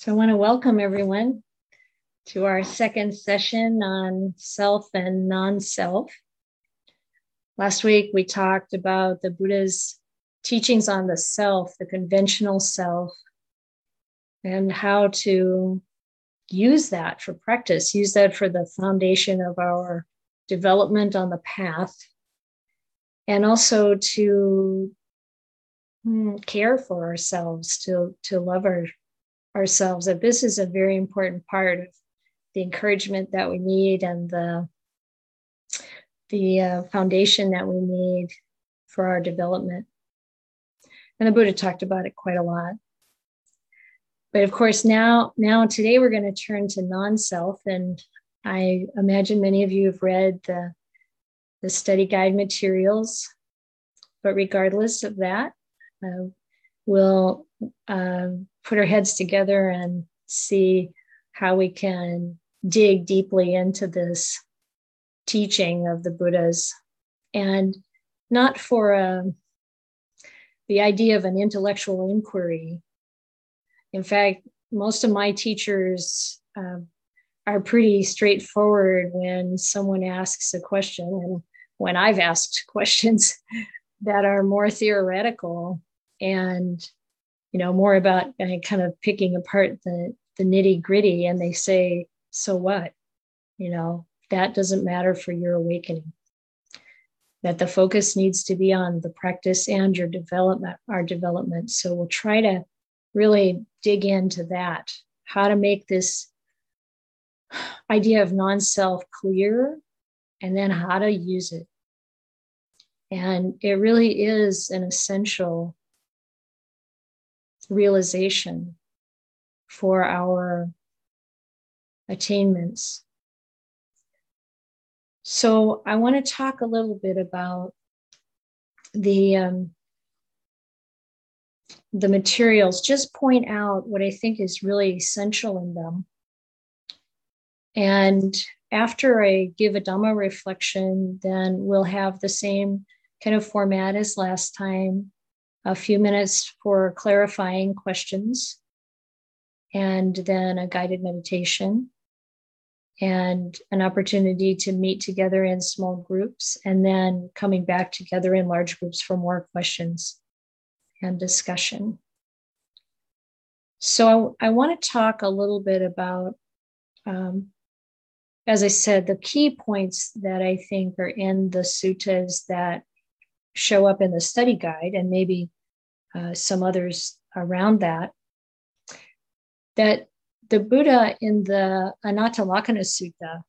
So I want to welcome everyone to our second session on self and non self. Last week we talked about the Buddha's teachings on the self, the conventional self, and how to use that for practice, use that for the foundation of our development on the path, and also to hmm, care for ourselves, to, to love our, ourselves. That this is a very important part of the encouragement that we need and the the uh, foundation that we need for our development. And the Buddha talked about it quite a lot. But of course, now, now today we're going to turn to non-self, and I imagine many of you have read the the study guide materials. But regardless of that, uh, we'll uh, put our heads together and see how we can dig deeply into this teaching of the Buddhas and not for a, um, the idea of an intellectual inquiry. In fact, most of my teachers uh, are pretty straightforward when someone asks a question. And when I've asked questions that are more theoretical and you know more about uh, kind of picking apart the the nitty gritty and they say so what? You know that doesn't matter for your awakening. That the focus needs to be on the practice and your development our development. So we'll try to really dig into that. How to make this idea of non-self clear and then how to use it. And it really is an essential realization for our attainments. So, I want to talk a little bit about the um, the materials. Just point out what I think is really essential in them, and after I give a Dhamma reflection, then we'll have the same kind of format as last time a few minutes for clarifying questions, and then a guided meditation, and an opportunity to meet together in small groups, and then coming back together in large groups for more questions and discussion. So, I, I want to talk a little bit about, um, as I said, the key points that I think are in the suttas that show up in the study guide and maybe uh, some others around that, that the Buddha in the Anattalakkhana Sutta,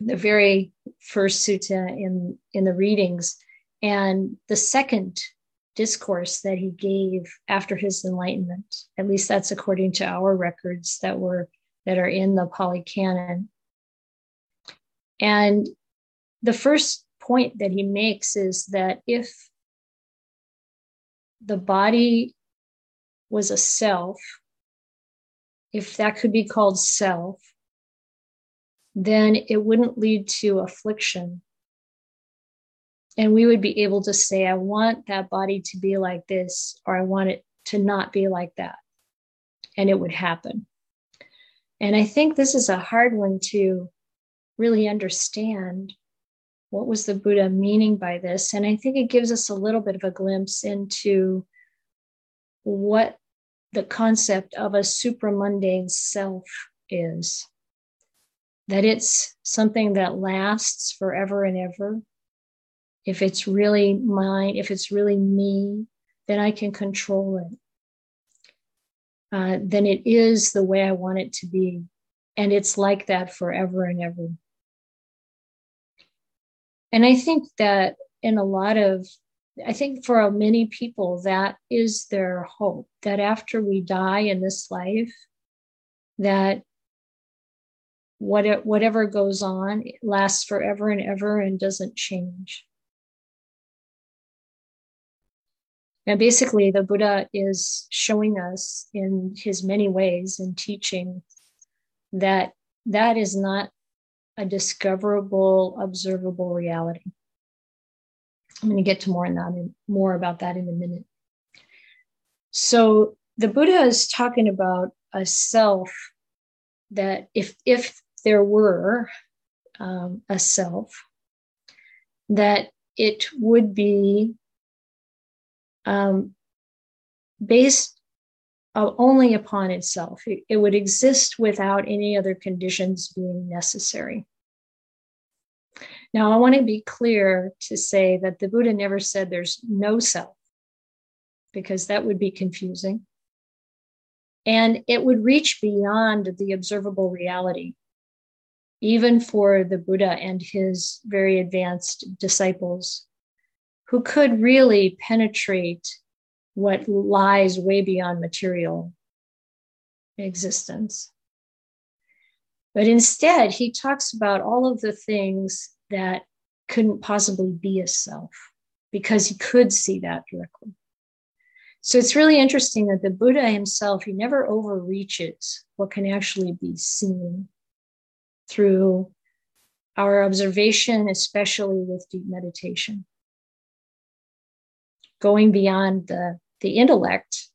the very first sutta in, in the readings, and the second discourse that he gave after his enlightenment, at least that's according to our records that were that are in the Pali Canon. And the first point that he makes is that if the body was a self, if that could be called self, then it wouldn't lead to affliction. And we would be able to say, I want that body to be like this, or I want it to not be like that. And it would happen. And I think this is a hard one to really understand what was the Buddha meaning by this? And I think it gives us a little bit of a glimpse into what the concept of a supramundane self is that it's something that lasts forever and ever. If it's really mine, if it's really me, then I can control it. Uh, then it is the way I want it to be. And it's like that forever and ever. And I think that in a lot of, I think for many people, that is their hope that after we die in this life, that what, whatever goes on lasts forever and ever and doesn't change. And basically, the Buddha is showing us in his many ways and teaching that that is not a discoverable, observable reality. I'm going to get to more in that, more about that in a minute. So the Buddha is talking about a self that if if there were um, a self, that it would be um, based only upon itself. It, it would exist without any other conditions being necessary. Now, I want to be clear to say that the Buddha never said there's no self, because that would be confusing. And it would reach beyond the observable reality, even for the Buddha and his very advanced disciples, who could really penetrate what lies way beyond material existence. But instead, he talks about all of the things that couldn't possibly be a self because he could see that directly. So it's really interesting that the Buddha himself, he never overreaches what can actually be seen through our observation, especially with deep meditation. Going beyond the, the intellect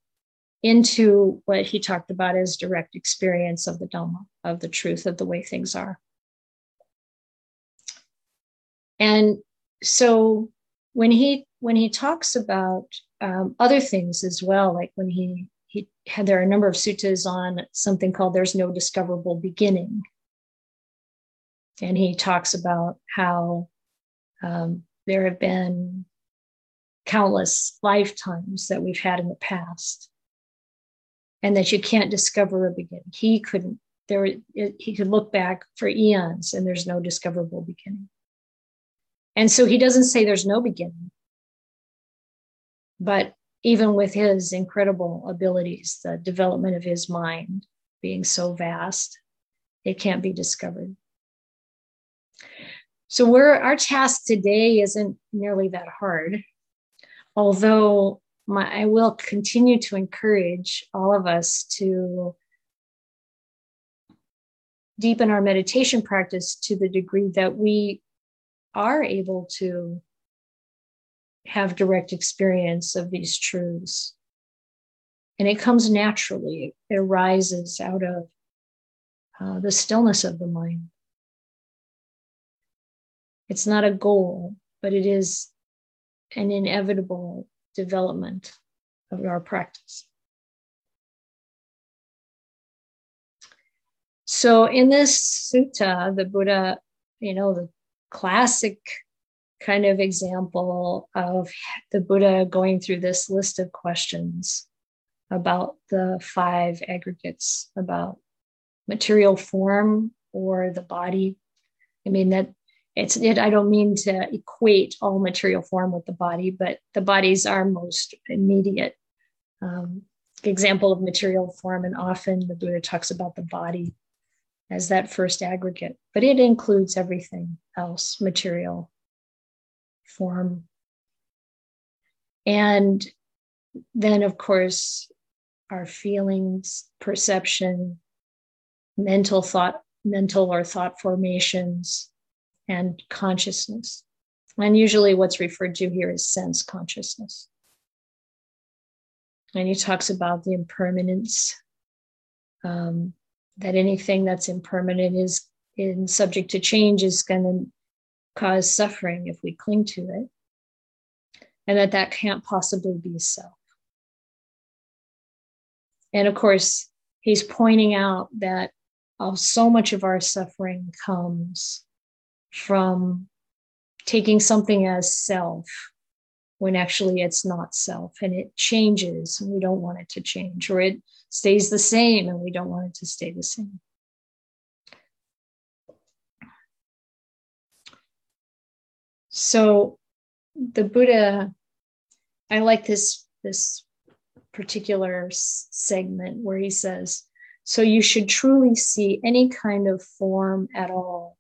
into what he talked about as direct experience of the Dhamma, of the truth of the way things are. And so when he when he talks about um, other things as well, like when he he had there are a number of suttas on something called "There's no discoverable beginning," and he talks about how um, there have been countless lifetimes that we've had in the past, and that you can't discover a beginning. He couldn't. There, he could look back for eons, and there's no discoverable beginning. And so he doesn't say there's no beginning. But even with his incredible abilities, the development of his mind being so vast, it can't be discovered. So we're, our task today isn't nearly that hard, although my, I will continue to encourage all of us to deepen our meditation practice to the degree that we are able to have direct experience of these truths. And it comes naturally, it arises out of uh, the stillness of the mind. It's not a goal, but it is an inevitable development of our practice. So, in this sutta, the Buddha, you know, the classic kind of example of the Buddha going through this list of questions about the five aggregates about material form or the body. I mean that it's it I don't mean to equate all material form with the body, but the body's our most immediate um, example of material form, and often the Buddha talks about the body as that first aggregate, but it includes everything else material, form. And then, of course, our feelings, perception, mental thought, mental or thought formations, and consciousness. And usually, what's referred to here is sense consciousness. And he talks about the impermanence um, that anything that's impermanent is in subject to change is going to cause suffering if we cling to it and that that can't possibly be self and of course he's pointing out that uh, so much of our suffering comes from taking something as self when actually it's not self and it changes and we don't want it to change or it stays the same and we don't want it to stay the same. So the Buddha, I like this, this particular segment where he says, so you should truly see any kind of form at all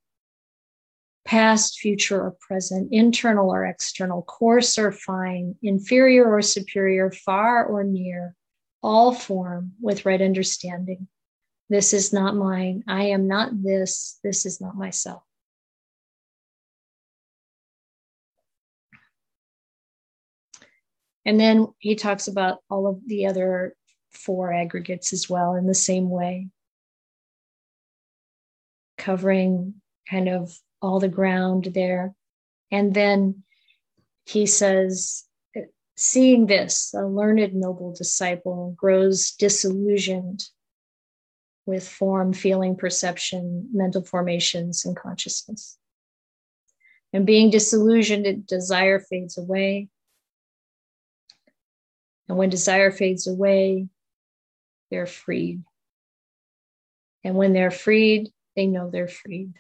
past, future, or present, internal or external, coarse or fine, inferior or superior, far or near, all form with right understanding. This is not mine. I am not this. This is not myself. And then he talks about all of the other four aggregates as well in the same way, covering kind of all the ground there. And then he says, seeing this, a learned noble disciple grows disillusioned with form, feeling, perception, mental formations, and consciousness. And being disillusioned, desire fades away. And when desire fades away, they're freed. And when they're freed, they know they're freed.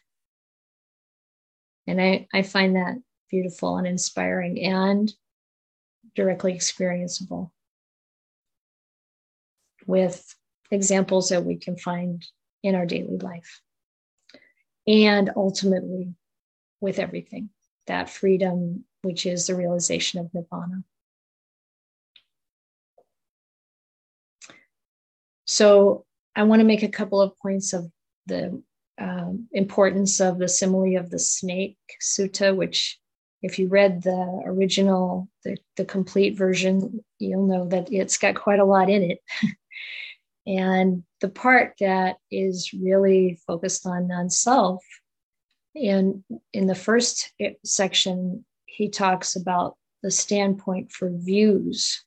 And I, I find that beautiful and inspiring and directly experienceable with examples that we can find in our daily life. And ultimately, with everything, that freedom, which is the realization of nirvana. So, I want to make a couple of points of the um, importance of the simile of the snake sutta, which, if you read the original, the, the complete version, you'll know that it's got quite a lot in it. and the part that is really focused on non self, and in the first section, he talks about the standpoint for views.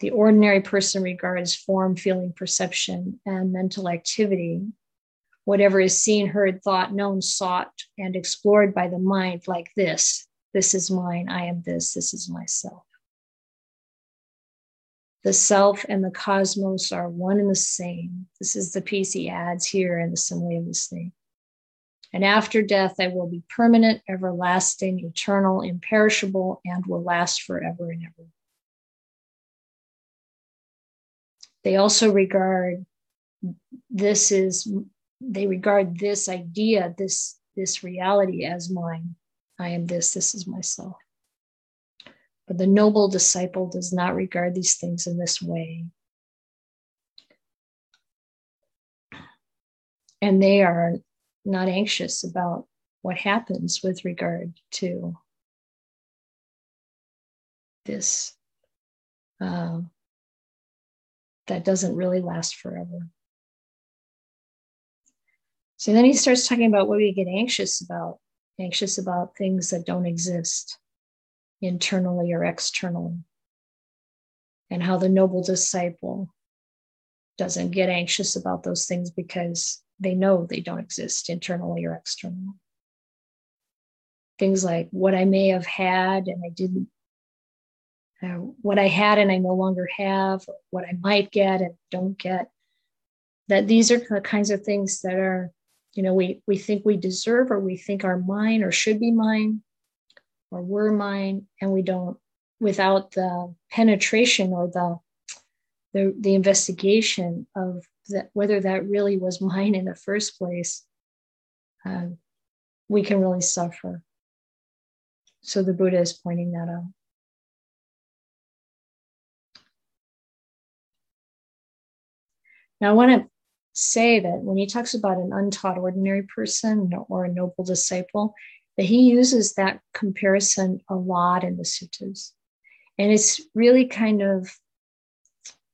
The ordinary person regards form, feeling, perception, and mental activity whatever is seen, heard, thought, known, sought, and explored by the mind, like this this is mine, I am this, this is myself. The self and the cosmos are one and the same. This is the piece he adds here in the simile of the snake. And after death, I will be permanent, everlasting, eternal, imperishable, and will last forever and ever. They also regard this is they regard this idea, this this reality as mine. I am this, this is myself. But the noble disciple does not regard these things in this way. And they are not anxious about what happens with regard to this uh, that doesn't really last forever. So then he starts talking about what we get anxious about, anxious about things that don't exist internally or externally, and how the noble disciple doesn't get anxious about those things because they know they don't exist internally or externally. Things like what I may have had and I didn't, uh, what I had and I no longer have, what I might get and don't get. That these are the kinds of things that are you know we we think we deserve or we think are mine or should be mine or were mine and we don't without the penetration or the the, the investigation of that whether that really was mine in the first place um, we can really suffer. So the buddha is pointing that out. Now i want to say that when he talks about an untaught ordinary person or a noble disciple, that he uses that comparison a lot in the suttas. And it's really kind of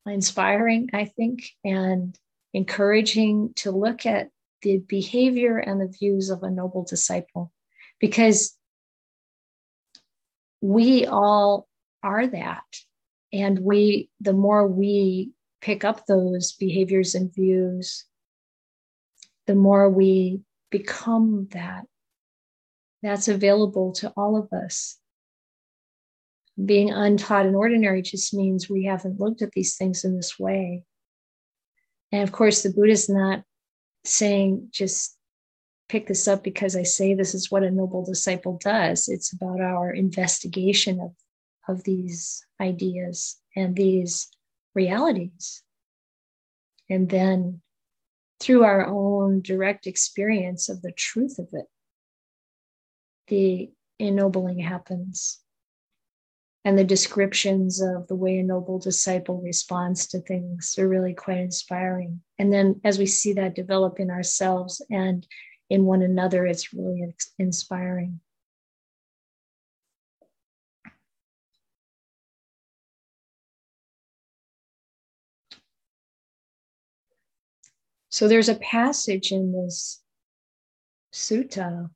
inspiring, I think, and encouraging to look at the behavior and the views of a noble disciple because we all are that. And we, the more we pick up those behaviors and views, the more we become that. That's available to all of us. Being untaught and ordinary just means we haven't looked at these things in this way. And of course, the Buddha's not saying just pick this up because I say this is what a noble disciple does. It's about our investigation of, of these ideas and these realities. And then through our own direct experience of the truth of it, the ennobling happens. And the descriptions of the way a noble disciple responds to things are really quite inspiring. And then as we see that develop in ourselves and in one another, it's really inspiring. So there's a passage in this sutta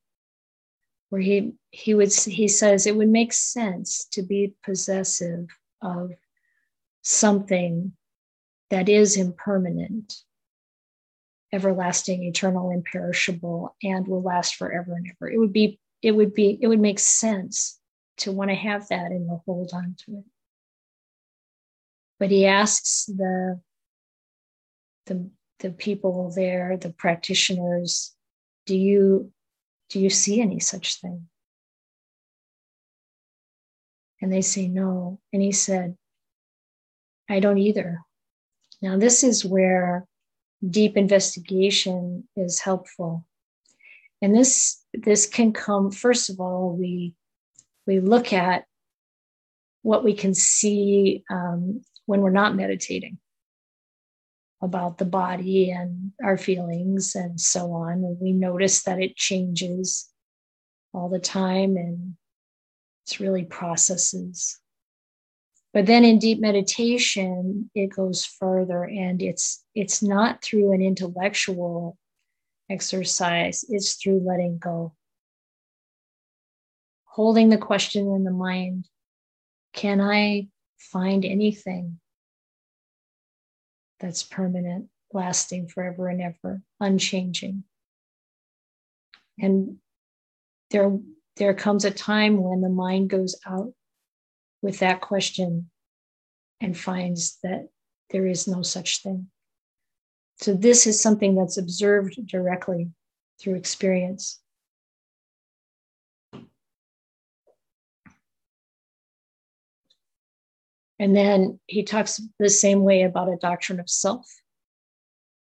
where he he would he says it would make sense to be possessive of something that is impermanent everlasting eternal imperishable and will last forever and ever. It would be it would be it would make sense to want to have that and to hold on to it. But he asks the the the people there the practitioners do you do you see any such thing? And they say, No. And he said, I don't either. Now, this is where deep investigation is helpful. And this, this can come, first of all, we, we look at what we can see um, when we're not meditating about the body and our feelings and so on. And we notice that it changes all the time and it's really processes. But then in deep meditation, it goes further and it's it's not through an intellectual exercise, it's through letting go. Holding the question in the mind, can I find anything that's permanent, lasting forever and ever, unchanging. And there, there comes a time when the mind goes out with that question and finds that there is no such thing. So, this is something that's observed directly through experience. And then he talks the same way about a doctrine of self.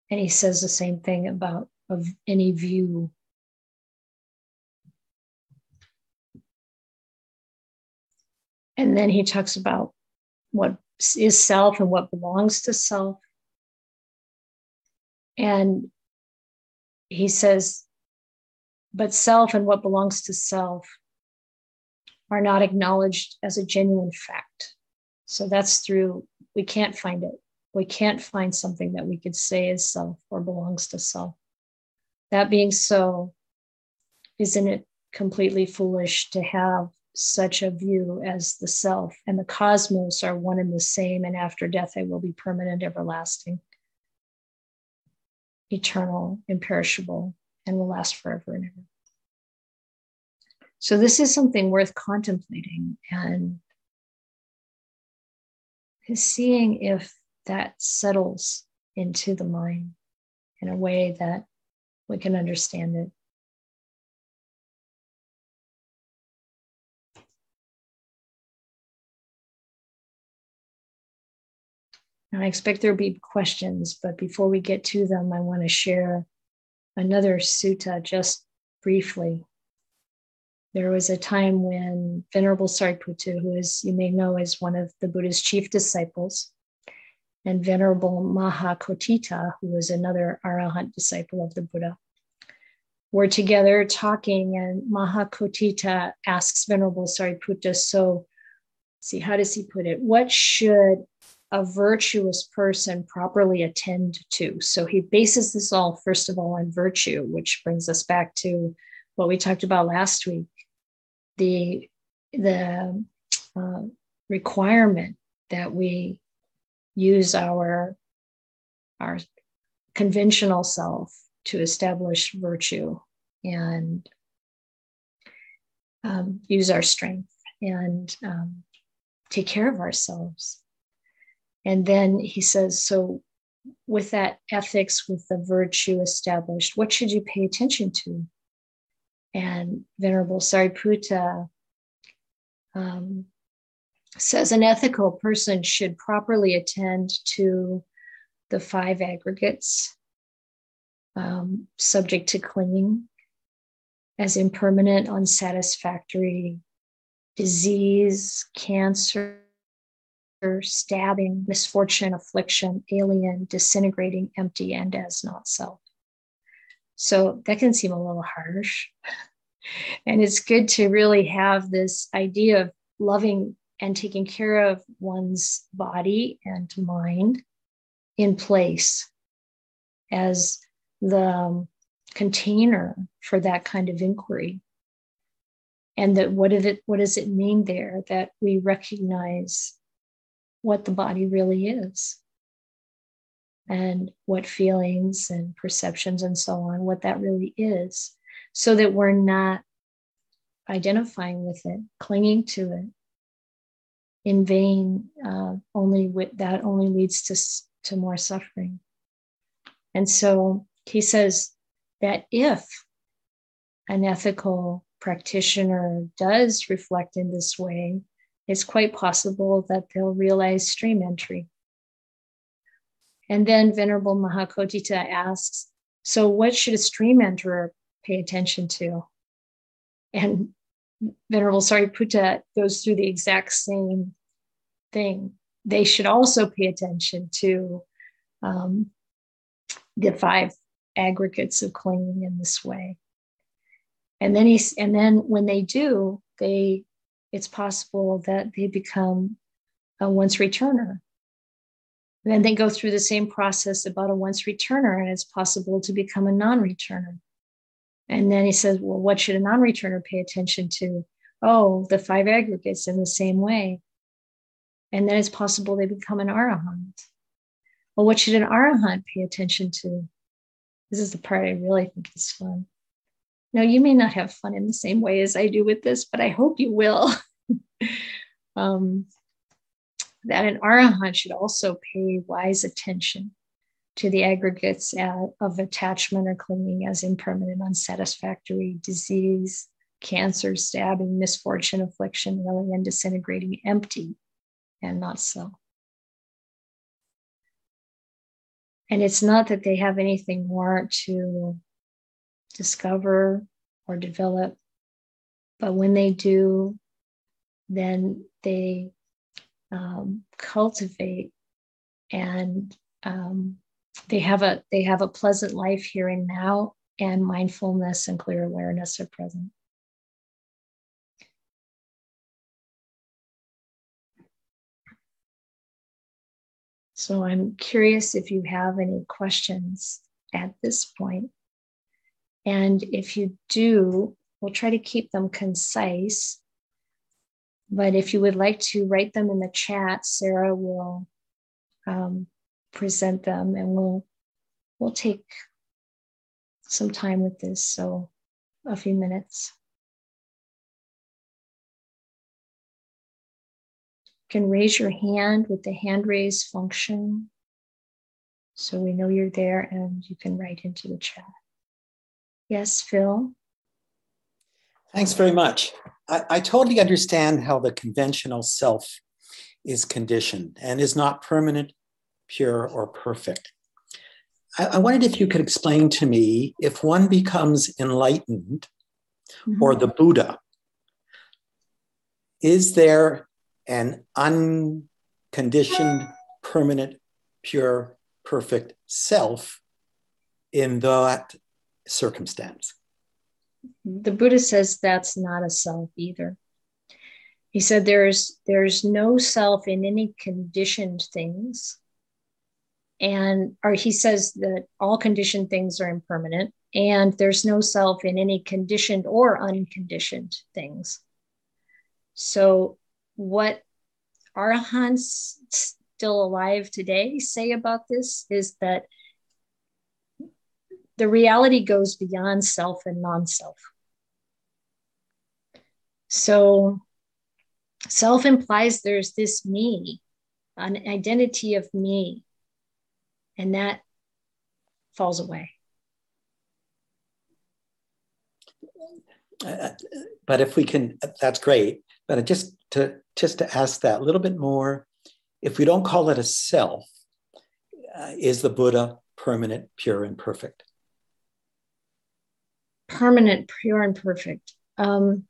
And he says the same thing about of any view. And then he talks about what is self and what belongs to self. And he says, but self and what belongs to self are not acknowledged as a genuine fact. So that's through, we can't find it. We can't find something that we could say is self or belongs to self. That being so, isn't it completely foolish to have such a view as the self and the cosmos are one and the same, and after death they will be permanent, everlasting, eternal, imperishable, and will last forever and ever. So, this is something worth contemplating and is seeing if that settles into the mind in a way that we can understand it. And I expect there'll be questions, but before we get to them, I want to share another sutta just briefly. There was a time when Venerable Sariputta, who is, you may know, is one of the Buddha's chief disciples, and Venerable Mahakotthita, who was another Arahant disciple of the Buddha, were together talking, and Mahakotthita asks Venerable Sariputta, so, see, how does he put it? What should a virtuous person properly attend to? So he bases this all, first of all, on virtue, which brings us back to what we talked about last week the the uh, requirement that we use our our conventional self to establish virtue and um, use our strength and um, take care of ourselves. And then he says, so with that ethics, with the virtue established, what should you pay attention to? And Venerable Sariputta um, says an ethical person should properly attend to the five aggregates um, subject to clinging as impermanent, unsatisfactory, disease, cancer, stabbing, misfortune, affliction, alien, disintegrating, empty, and as not self. So that can seem a little harsh. and it's good to really have this idea of loving and taking care of one's body and mind in place as the um, container for that kind of inquiry. And that what did it what does it mean there that we recognize what the body really is and what feelings and perceptions and so on, what that really is, so that we're not identifying with it, clinging to it in vain. Uh, only with, that only leads to to more suffering. And so he says that if an ethical practitioner does reflect in this way, it's quite possible that they'll realize stream entry. And then Venerable Mahakotthita asks, So, what should a stream enterer pay attention to? And Venerable Sariputta goes through the exact same thing. They should also pay attention to um, the five aggregates of clinging in this way. And then he's and then when they do, they it's possible that they become a once returner. And then they go through the same process about a once returner, and it's possible to become a non-returner. And then he says, Well, what should a non-returner pay attention to? Oh, the five aggregates in the same way. And then it's possible they become an arahant. Well, what should an arahant pay attention to? This is the part I really think is fun. Now, you may not have fun in the same way as I do with this, but I hope you will. um, that an arahant should also pay wise attention to the aggregates of attachment or clinging as impermanent, unsatisfactory, disease, cancer, stabbing, misfortune, affliction, alien, disintegrating, empty, and not so. And it's not that they have anything more to discover or develop, but when they do, then they um, cultivate and um, they have a they have a pleasant life here and now and mindfulness and clear awareness are present So I'm curious if you have any questions at this. And if you do, we'll try to keep them concise. But if you would like to write them in the chat, Sarah will um, present them and we'll we'll take some time with this. So a few minutes. You can raise your hand with the hand raise function. So we know you're there and you can write into the chat. Yes, Phil? Thanks very much. I, I totally understand how the conventional self is conditioned and is not permanent, pure, or perfect. I, I wondered if you could explain to me if one becomes enlightened mm-hmm. or the Buddha, is there an unconditioned, permanent, pure, perfect self in that circumstance. The Buddha says that's not a self either. He said there's there's no self in any conditioned things. And or he says that all conditioned things are impermanent, and there's no self in any conditioned or unconditioned things. So what arahants still alive today say about this is that the reality goes beyond self and non-self. So self implies there's this me, an identity of me, and that falls away. Uh, but if we can, that's great. But just to just to ask that a little bit more, if we don't call it a self, uh, is the Buddha permanent, pure, and perfect? Permanent, pure, and perfect. Um,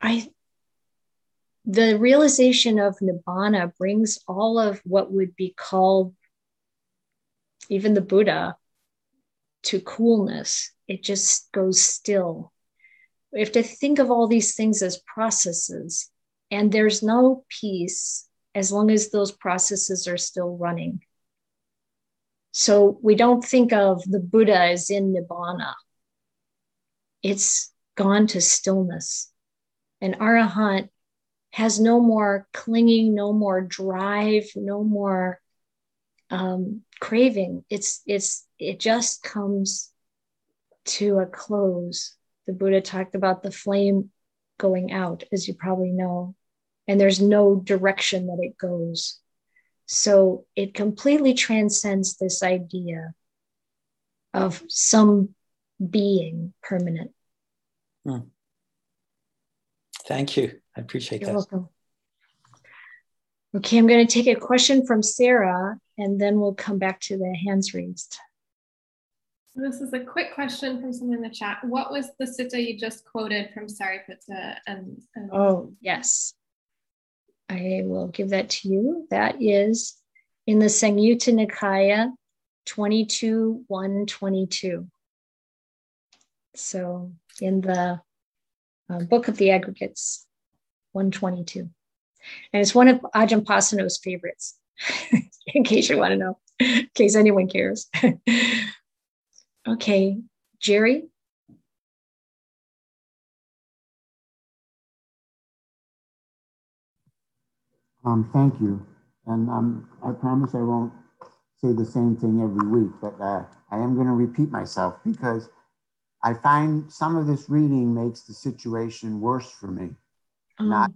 I the realization of nibbana brings all of what would be called even the Buddha to coolness. It just goes still we have to think of all these things as processes and there's no peace as long as those processes are still running. So we don't think of the Buddha as in Nibbana. It's gone to stillness. An arahant has no more clinging, no more drive, no more um, craving. It's it's it just comes to a close. The Buddha talked about the flame going out, as you probably know, and there's no direction that it goes. So it completely transcends this idea of some being permanent. Hmm. Thank you. I appreciate You're that. Welcome. Okay, I'm going to take a question from Sarah and then we'll come back to the hands raised. This is a quick question from someone in the chat. What was the sutta you just quoted from Sariputta? And, and oh, yes. I will give that to you. That is in the Samyutta Nikaya 22 122. So in the uh, Book of the Aggregates 122. And it's one of Ajahn Pasanno's favorites, in case you want to know, in case anyone cares. okay, Jerry? Um, thank you. And um, I promise I won't say the same thing every week, but uh, I am going to repeat myself because I find some of this reading makes the situation worse for me. Mm. Not,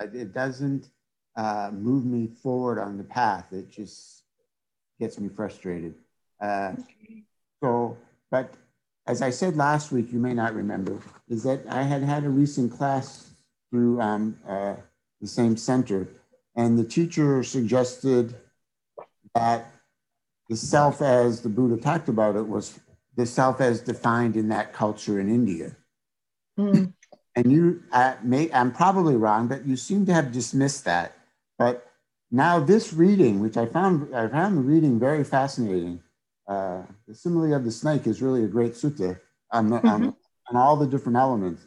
it doesn't uh, move me forward on the path. It just gets me frustrated. Uh, so, but as I said last week, you may not remember, is that I had had a recent class through um, uh, the same center and the teacher suggested that the self as the Buddha talked about it was the self as defined in that culture in India. Mm. And you, uh, may, I'm probably wrong, but you seem to have dismissed that. But now this reading, which I found, I found the reading very fascinating. Uh, the simile of the snake is really a great sutta on, the, mm-hmm. on, on all the different elements.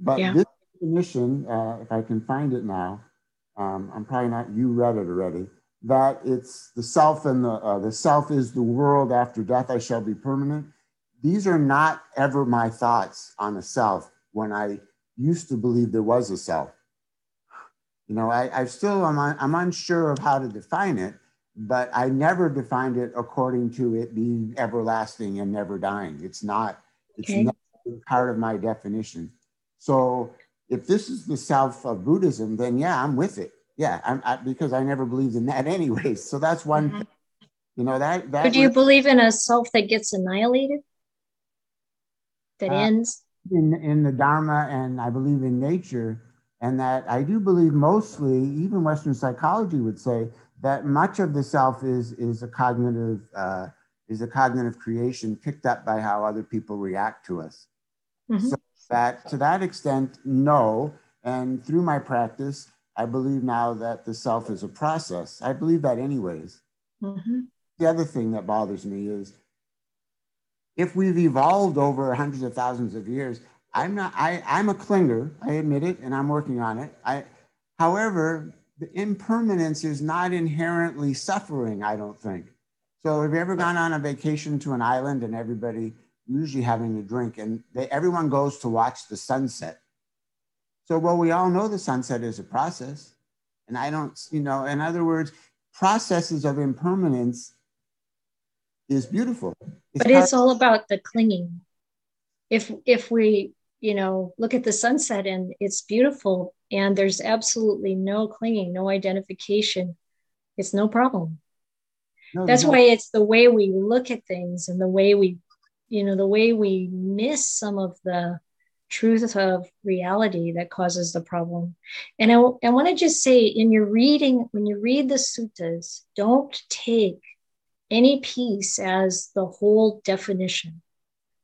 But yeah. this definition, uh, if I can find it now, um, I'm probably not, you read it already, that it's the self and the, uh, the self is the world after death, I shall be permanent. These are not ever my thoughts on the self when I used to believe there was a self. You know, I, I still, I'm, I'm unsure of how to define it, but I never defined it according to it being everlasting and never dying. It's not, it's okay. not part of my definition. So if this is the self of Buddhism, then yeah, I'm with it. Yeah, I'm I, because I never believed in that anyway. So that's one. Mm-hmm. You know that. that but do you believe in a self that gets annihilated? That uh, ends. In in the Dharma, and I believe in nature, and that I do believe mostly, even Western psychology would say that much of the self is is a cognitive uh, is a cognitive creation picked up by how other people react to us. Mm-hmm. So that to that extent, no. And through my practice, I believe now that the self is a process. I believe that, anyways. Mm-hmm. The other thing that bothers me is if we've evolved over hundreds of thousands of years, I'm not, I, I'm a clinger, I admit it, and I'm working on it. I, however, the impermanence is not inherently suffering, I don't think. So have you ever gone on a vacation to an island and everybody usually having a drink, and they, everyone goes to watch the sunset. So, well, we all know the sunset is a process. And I don't, you know, in other words, processes of impermanence is beautiful. It's but it's all about the clinging. If if we, you know, look at the sunset and it's beautiful and there's absolutely no clinging, no identification, it's no problem. No, That's no. why it's the way we look at things and the way we you know the way we miss some of the truth of reality that causes the problem. And i, I want to just say in your reading when you read the suttas don't take any piece as the whole definition.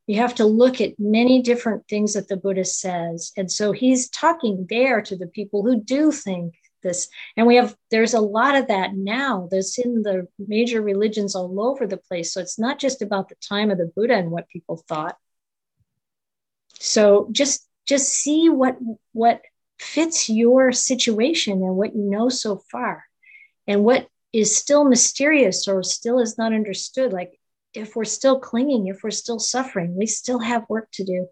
You have to look at many different things that the buddha says. And so he's talking there to the people who do think this. And we have there's a lot of that now that's in the major religions all over the place. So it's not just about the time of the buddha and what people thought. So just just see what what fits your situation and what you know so far. And what is still mysterious or still is not understood, like if we're still clinging, if we're still suffering, we still have work to do.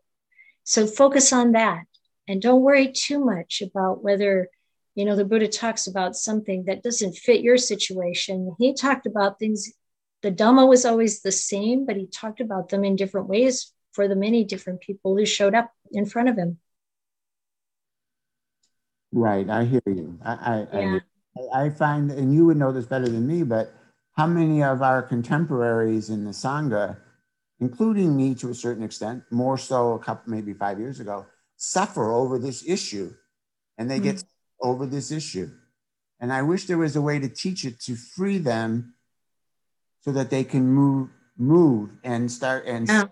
So focus on that and don't worry too much about whether, you know, the Buddha talks about something that doesn't fit your situation. He talked about things, the Dhamma was always the same, but he talked about them in different ways for the many different people who showed up in front of him. Right, I hear you. I, I, yeah. I, I find, and you would know this better than me, but how many of our contemporaries in the Sangha, including me to a certain extent, more so a couple, maybe five years ago, suffer over this issue and they mm-hmm. get over this issue. And I wish there was a way to teach it to free them so that they can move, move and start and yeah.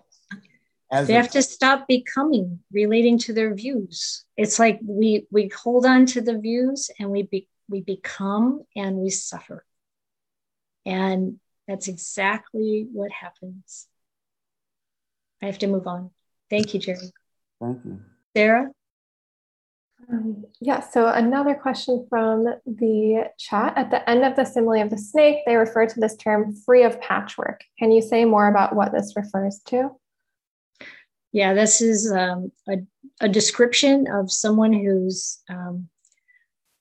As they have to stop becoming relating to their views. It's like we we hold on to the views and we be, we become and we suffer. And that's exactly what happens. I have to move on. Thank you, Jerry. Thank you. Sarah? Um, yeah, so another question from the chat. At the end of the simile of the snake, they refer to this term free of patchwork. Can you say more about what this refers to? Yeah, this is um, a, a description of someone who's um,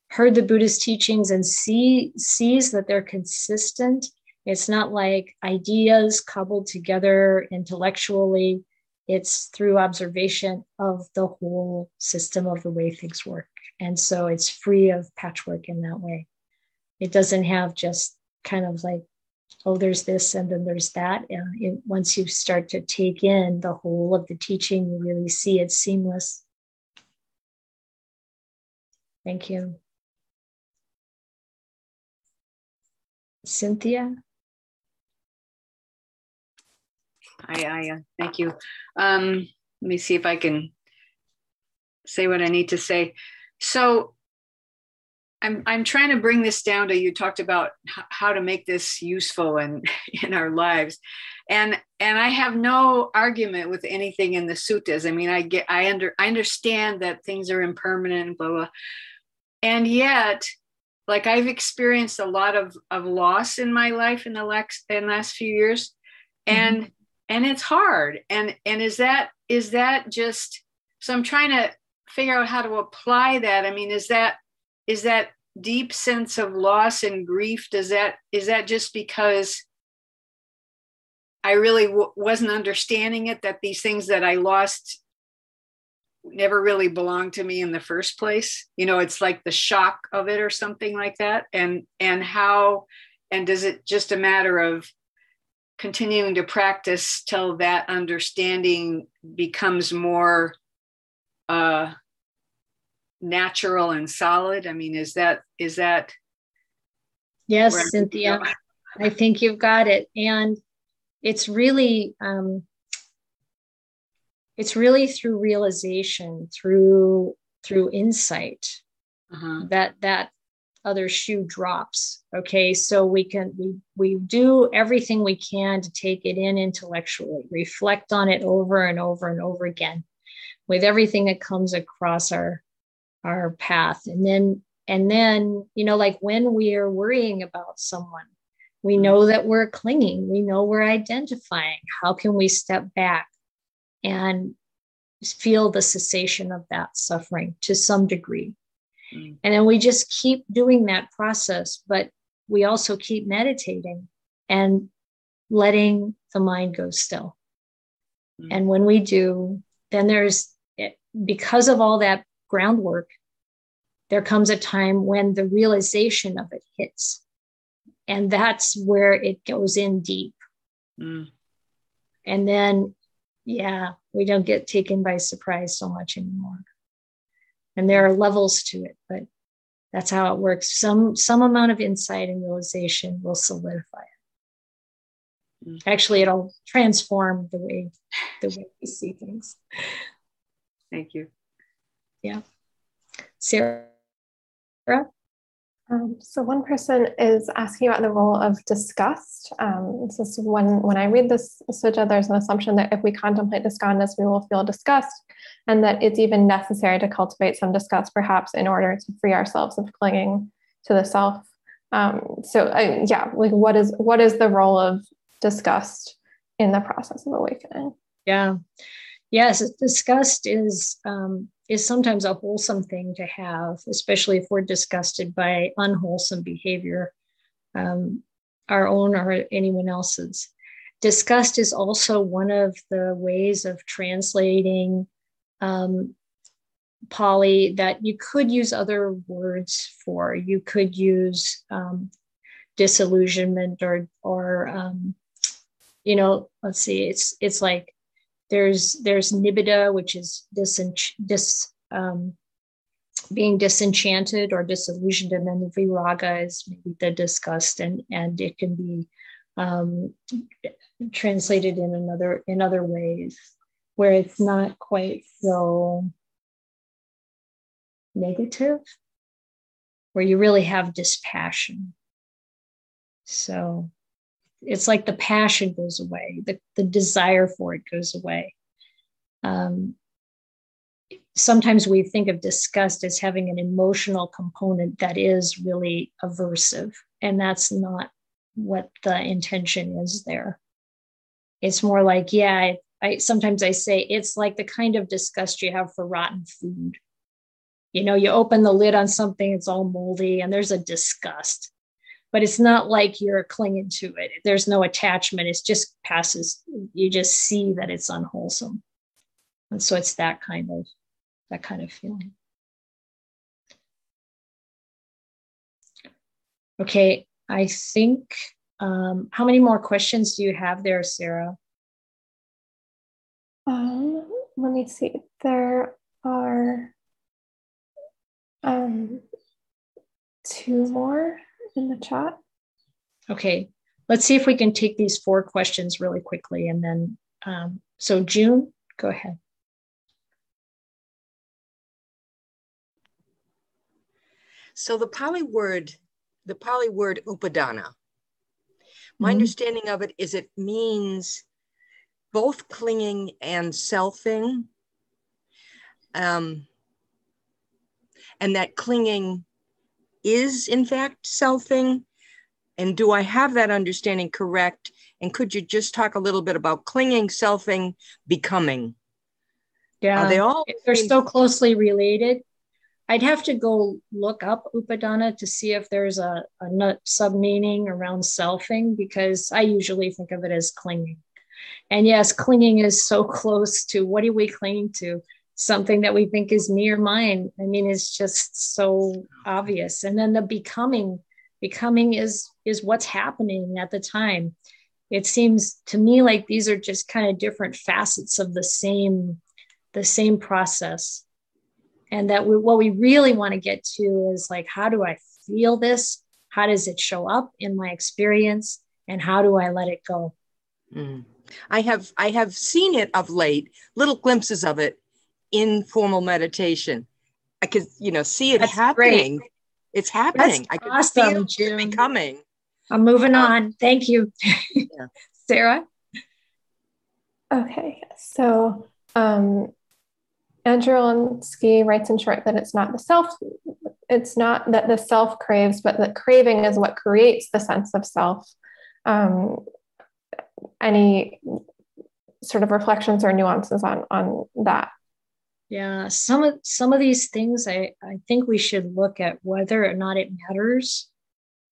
heard the Buddhist teachings and see sees that they're consistent. It's not like ideas cobbled together intellectually. It's through observation of the whole system of the way things work. And so it's free of patchwork in that way. It doesn't have just kind of like, oh, there's this and then there's that. And it, once you start to take in the whole of the teaching, you really see it's seamless. Thank you. Cynthia? Hi, Ayya. Thank you. Um, let me see if I can say what I need to say. So I'm I'm trying to bring this down to you talked about how to make this useful in in our lives. And and I have no argument with anything in the suttas. I mean, I get I under I understand that things are impermanent, blah blah. And yet like I've experienced a lot of of loss in my life in the last in last few years, mm-hmm. and it's hard. And and is that is that just so? I'm trying to figure out how to apply that. I mean, is that is that deep sense of loss and grief? Does that is that just because I really w- wasn't understanding it that these things that I lost never really belonged to me in the first place you know it's like the shock of it or something like that and and how and does it just a matter of continuing to practice till that understanding becomes more uh natural and solid? I mean is that is that yes cynthia. i think you've got it. And it's really um it's really through realization through through insight uh-huh. that that other shoe drops okay so we can we we do everything we can to take it in intellectually reflect on it over and over and over again with everything that comes across our our path and then and then you know like when we are worrying about someone we mm-hmm. know that we're clinging we know we're identifying how can we step back and feel the cessation of that suffering to some degree. Mm. And then we just keep doing that process, but we also keep meditating and letting the mind go still. Mm. And when we do, then there's, because of all that groundwork, there comes a time when the realization of it hits. And that's where it goes in deep. Mm. And then yeah, we don't get taken by surprise so much anymore. And there are levels to it, but that's how it works. Some some amount of insight and realization will solidify it. Mm. Actually, it'll transform the way the way we see things. Thank you. Yeah. Sarah? Um, so one person is asking about the role of disgust. Um, this is when when I read this sutta, there's an assumption that if we contemplate skandhas, we will feel disgust, and that it's even necessary to cultivate some disgust, perhaps in order to free ourselves of clinging to the self. Um, so uh, yeah, like what is what is the role of disgust in the process of awakening? Yeah, yes, disgust is um, is sometimes a wholesome thing to have, especially if we're disgusted by unwholesome behavior, um, our own or anyone else's. Disgust is also one of the ways of translating um, Pali that you could use other words for. You could use um, disillusionment or or um, you know, let's see, it's it's like there's there's nibbida, which is disench- dis um, being disenchanted or disillusioned, and then viraga is maybe the disgust, and and it can be um, translated in another in other ways where it's not quite so negative, where you really have dispassion. So it's like the passion goes away, the, the desire for it goes away. Um, sometimes we think of disgust as having an emotional component that is really aversive, and that's not what the intention is there. It's more like, yeah, I, I sometimes I say it's like the kind of disgust you have for rotten food. You know, you open the lid on something, it's all moldy, and there's a disgust but it's not like you're clinging to it. There's no attachment. It just passes. You just see that it's unwholesome. And so it's that kind of that kind of feeling. Okay, I think um, how many more questions do you have there, Sarah? Um, let me see. There are um, two more in the chat. Okay, let's see if we can take these four questions really quickly. And then, um, so June, go ahead. So the Pali word, the Pali word upadana, my mm-hmm. understanding of it is it means both clinging and selfing. Um, and that clinging is in fact selfing? And do I have that understanding correct? And could you just talk a little bit about clinging, selfing, becoming? Yeah, Are they all they're so closely related. I'd have to go look up upadana to see if there's a, a sub meaning around selfing because I usually think of it as clinging. And yes, clinging is so close to what are we clinging to? Something that we think is near mine. I mean, it's just so obvious. And then the becoming, becoming is is what's happening at the time. It seems to me like these are just kind of different facets of the same the same process. And that we, what we really want to get to is like, how do I feel this? How does it show up in my experience? And how do I let it go? Mm. I have I have seen it of late, little glimpses of it informal meditation. I could, you know, see it That's happening. Great. It's happening. That's I could awesome, feel it becoming. I'm moving um, on. Thank you. Yeah. Sarah? Okay. So um Andrew Lansky writes in short that it's not the self, it's not that the self craves, but that craving is what creates the sense of self. Um, any sort of reflections or nuances on on that? Yeah, some of some of these things I, I think we should look at whether or not it matters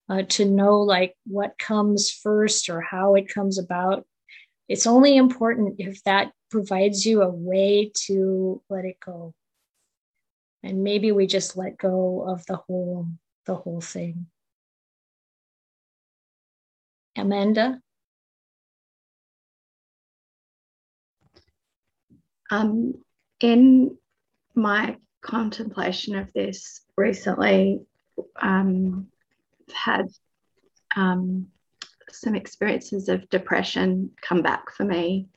uh, to know like what comes first or how it comes about. It's only important if that provides you a way to let it go. And maybe we just let go of the whole the whole thing. Amanda? Um, in my contemplation of this recently, um, had um, some experiences of depression come back for me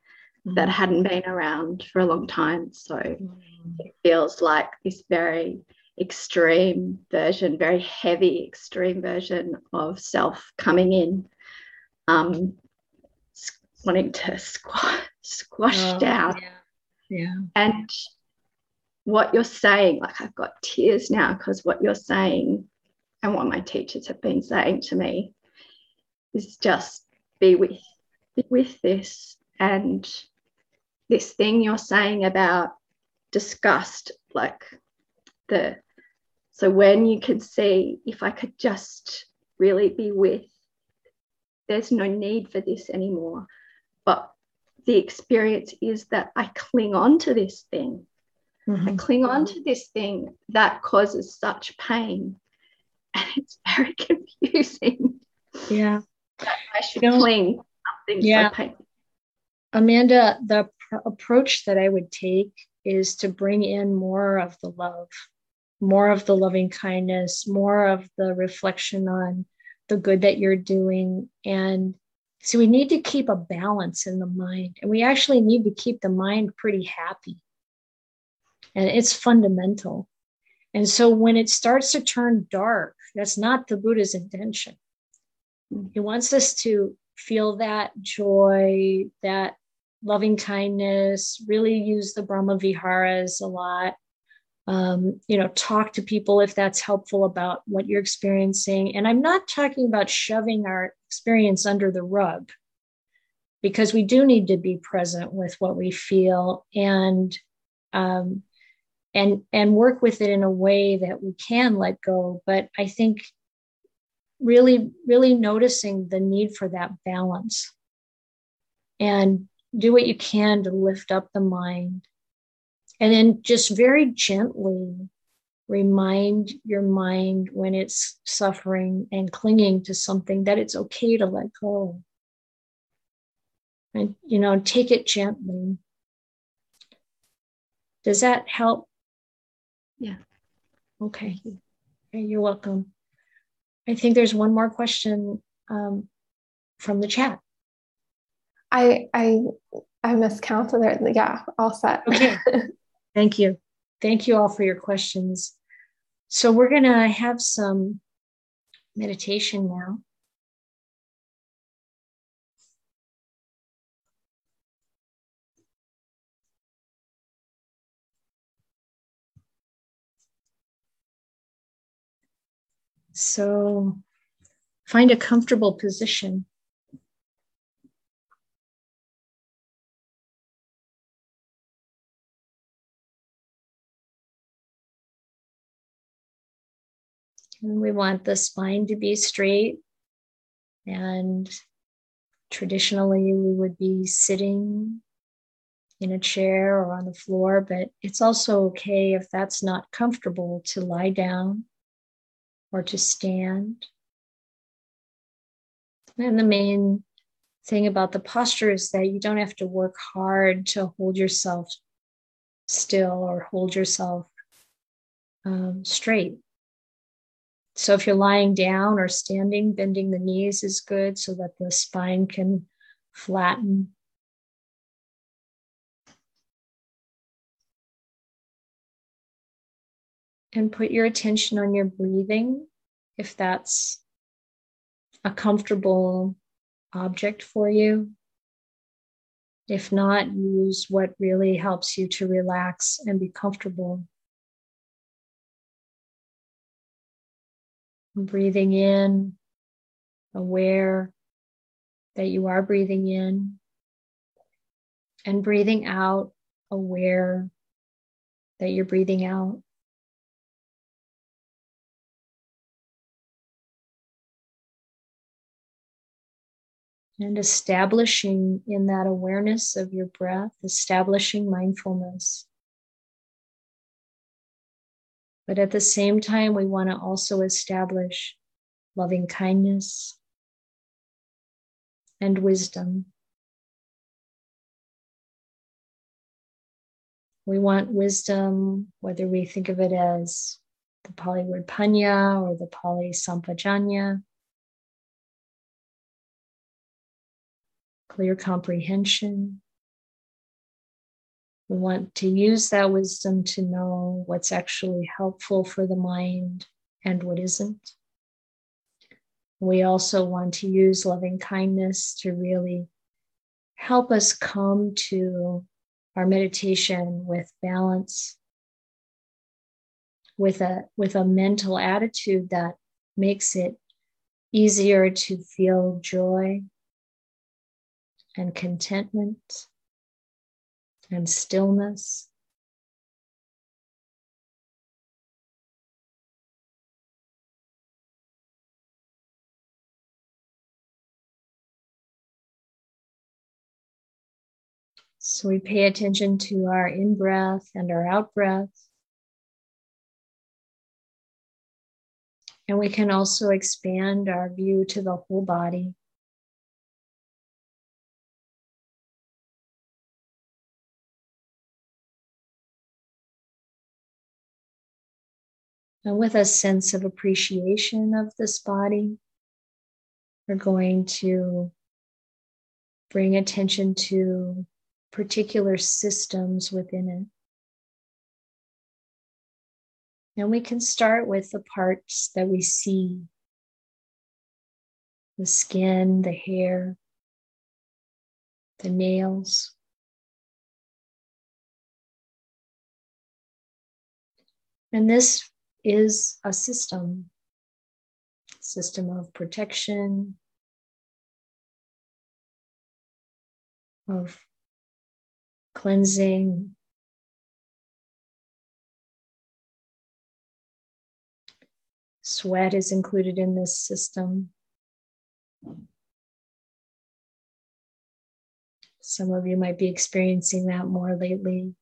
mm. that hadn't been around for a long time. So mm. it feels like this very extreme version, very heavy, extreme version of self coming in, um, wanting to squash, squash oh, down. Yeah. Yeah. And what you're saying, like I've got tears now because what you're saying and what my teachers have been saying to me is just be with be with this and this thing you're saying about disgust like the so when you could see if i could just really be with there's no need for this anymore but the experience is that i cling on to this thing mm-hmm. i cling on to this thing that causes such pain and it's very confusing yeah i should you know, cling something yeah so amanda the pr- approach that i would take is to bring in more of the love more of the loving kindness, more of the reflection on the good that you're doing. And so we need to keep a balance in the mind. And we actually need to keep the mind pretty happy. And it's fundamental. And so when it starts to turn dark, that's not the Buddha's intention. Mm-hmm. He wants us to feel that joy, that loving kindness, really use the Brahma Viharas a lot um, you know talk to people if that's helpful about what you're experiencing. And i'm not talking about shoving our experience under the rug because we do need to be present with what we feel and um, and and work with it in a way that we can let go. But i think really really noticing the need for that balance and do what you can to lift up the mind and then just very gently remind your mind when it's suffering and clinging to something that it's okay to let go. And, you know, take it gently. Does that help? Yeah. Okay. okay you're welcome. I think there's one more question um, from the chat. I I I miscounted there. Yeah, all set. Okay. Thank you. Thank you all for your questions. So, we're going to have some meditation now. So, find a comfortable position. And we want the spine to be straight. And traditionally, we would be sitting in a chair or on the floor, but it's also okay if that's not comfortable to lie down or to stand. And the main thing about the posture is that you don't have to work hard to hold yourself still or hold yourself um, straight. So if you're lying down or standing, bending the knees is good so that the spine can flatten. And put your attention on your breathing if that's a comfortable object for you. If not, use what really helps you to relax and be comfortable. Breathing in, aware that you are breathing in, and breathing out, aware that you're breathing out. And establishing in that awareness of your breath, establishing mindfulness. But at the same time, we want to also establish loving kindness and wisdom. We want wisdom, whether we think of it as the Pali word panya or the Pali sampajanya, clear comprehension. We want to use that wisdom to know what's actually helpful for the mind and what isn't. We also want to use loving kindness to really help us come to our meditation with balance, with a, with a mental attitude that makes it easier to feel joy and contentment and stillness. So we pay attention to our in breath and our out breath. And we can also expand our view to the whole body. And with a sense of appreciation of this body, we're going to bring attention to particular systems within it. And we can start with the parts that we see the skin, the hair, the nails. And this is a system, system of protection, of cleansing. Sweat is included in this system. Some of you might be experiencing that more lately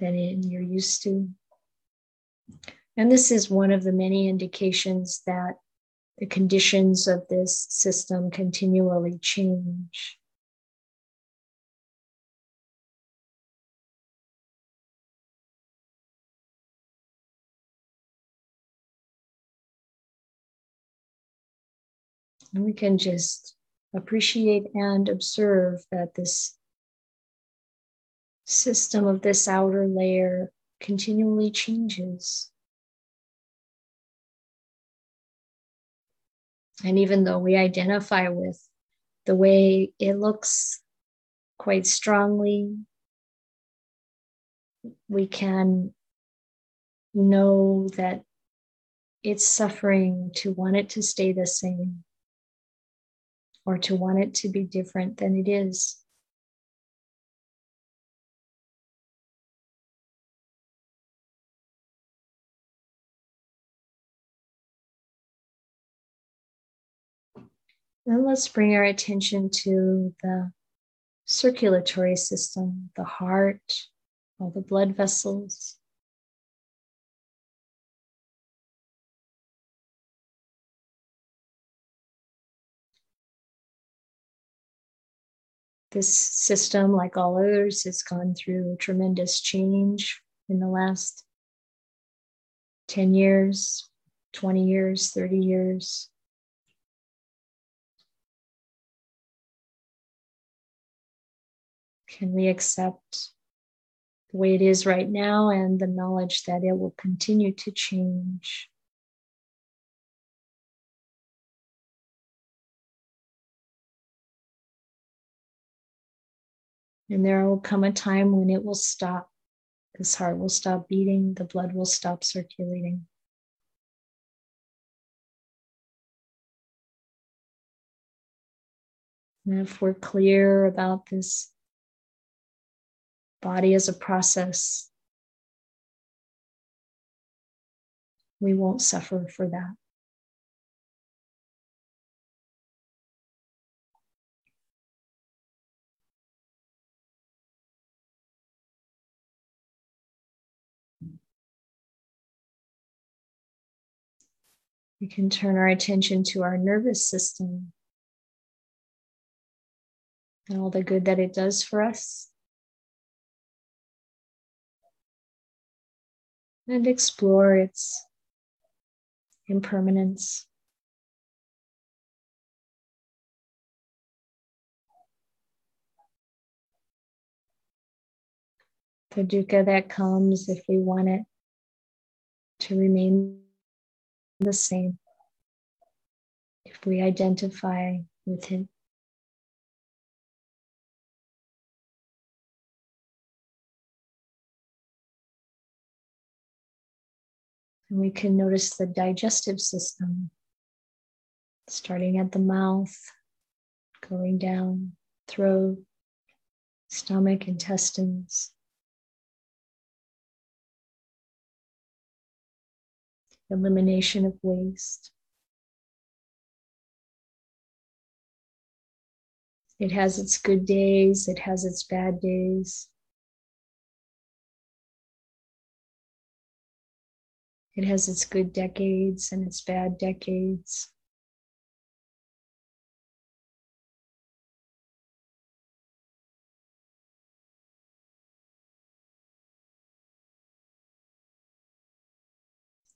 than you're used to. And this is one of the many indications that the conditions of this system continually change. And we can just appreciate and observe that this system of this outer layer continually changes. And even though we identify with the way it looks quite strongly, we can know that it's suffering to want it to stay the same or to want it to be different than it is. Then let's bring our attention to the circulatory system, the heart, all the blood vessels. This system, like all others, has gone through tremendous change in the last 10 years, 20 years, 30 years. Can we accept the way it is right now and the knowledge that it will continue to change? And there will come a time when it will stop. This heart will stop beating, the blood will stop circulating. And if we're clear about this body as a process, we won't suffer for that. We can turn our attention to our nervous system and all the good that it does for us. And explore its impermanence. The dukkha that comes if we want it to remain the same if we identify with Him. And we can notice the digestive system starting at the mouth, going down, throat, stomach, intestines. Elimination of waste. It has its good days, it has its bad days. It has its good decades and its bad decades.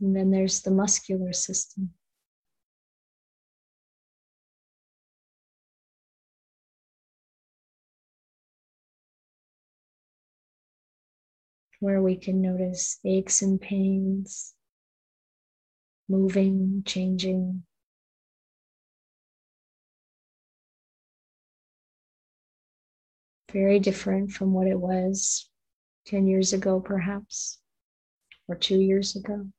And then there's the muscular system. Where we can notice aches and pains, moving, changing. Very different from what it was 10 years ago, perhaps, or two years ago.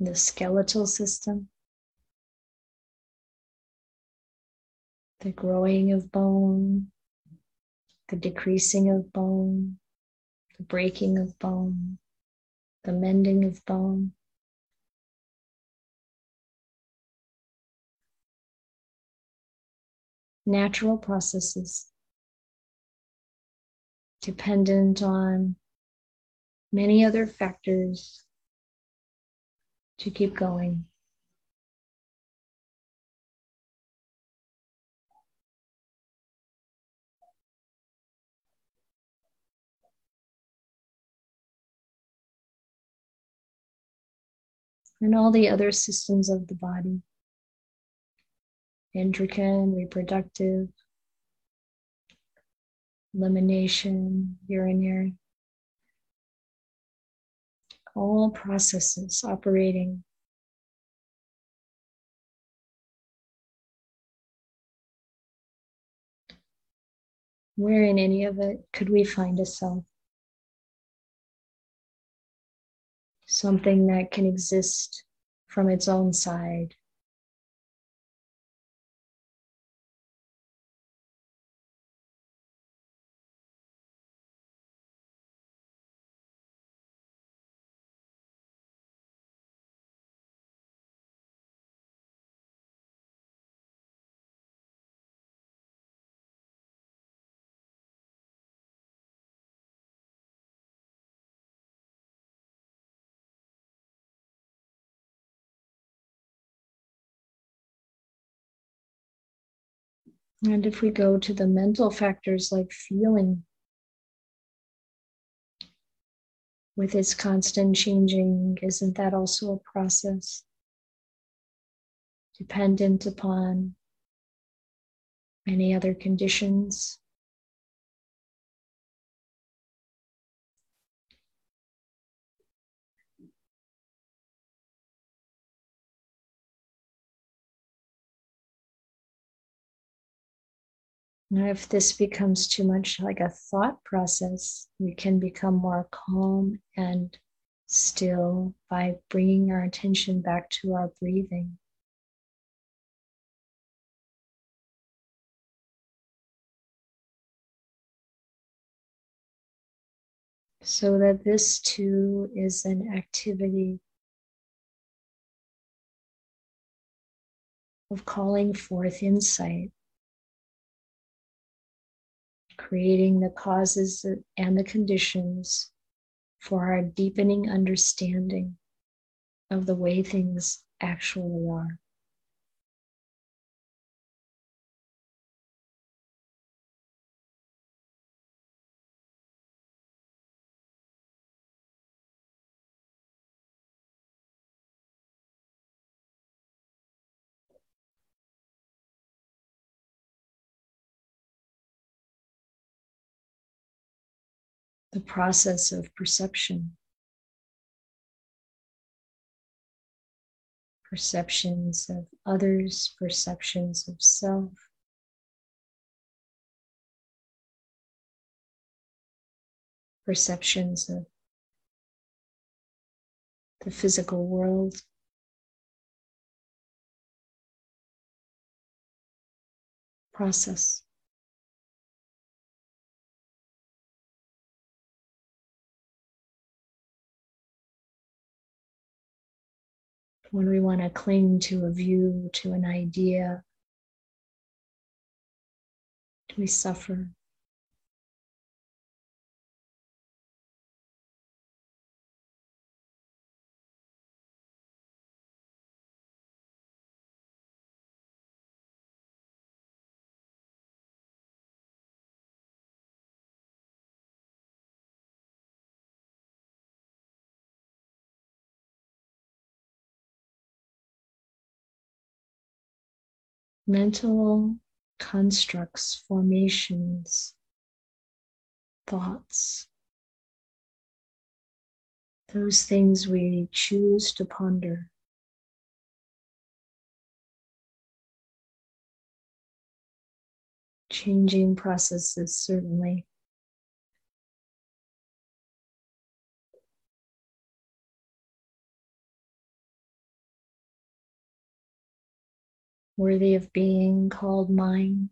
The skeletal system, the growing of bone, the decreasing of bone, the breaking of bone, the mending of bone. Natural processes dependent on many other factors to keep going. And all the other systems of the body endocrine, reproductive, elimination, urinary all processes operating. Where in any of it could we find a self? Something that can exist from its own side. And if we go to the mental factors like feeling, with its constant changing, isn't that also a process dependent upon many other conditions? Now, if this becomes too much like a thought process, we can become more calm and still by bringing our attention back to our breathing. So that this too is an activity of calling forth insight creating the causes and the conditions for our deepening understanding of the way things actually are. The process of perception. perceptions of others, perceptions of self. Perceptions of the physical world. Process. When we want to cling to a view, to an idea, we suffer. Mental constructs, formations, thoughts, those things we choose to ponder. Changing processes, certainly. Worthy of being called mine.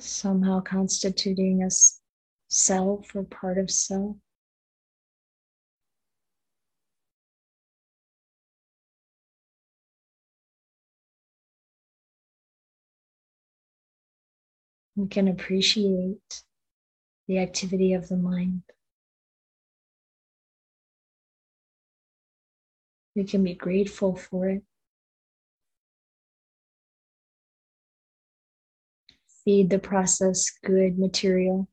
Somehow constituting a self or part of self. We can appreciate the activity of the mind. We can be grateful for it. Feed the process good material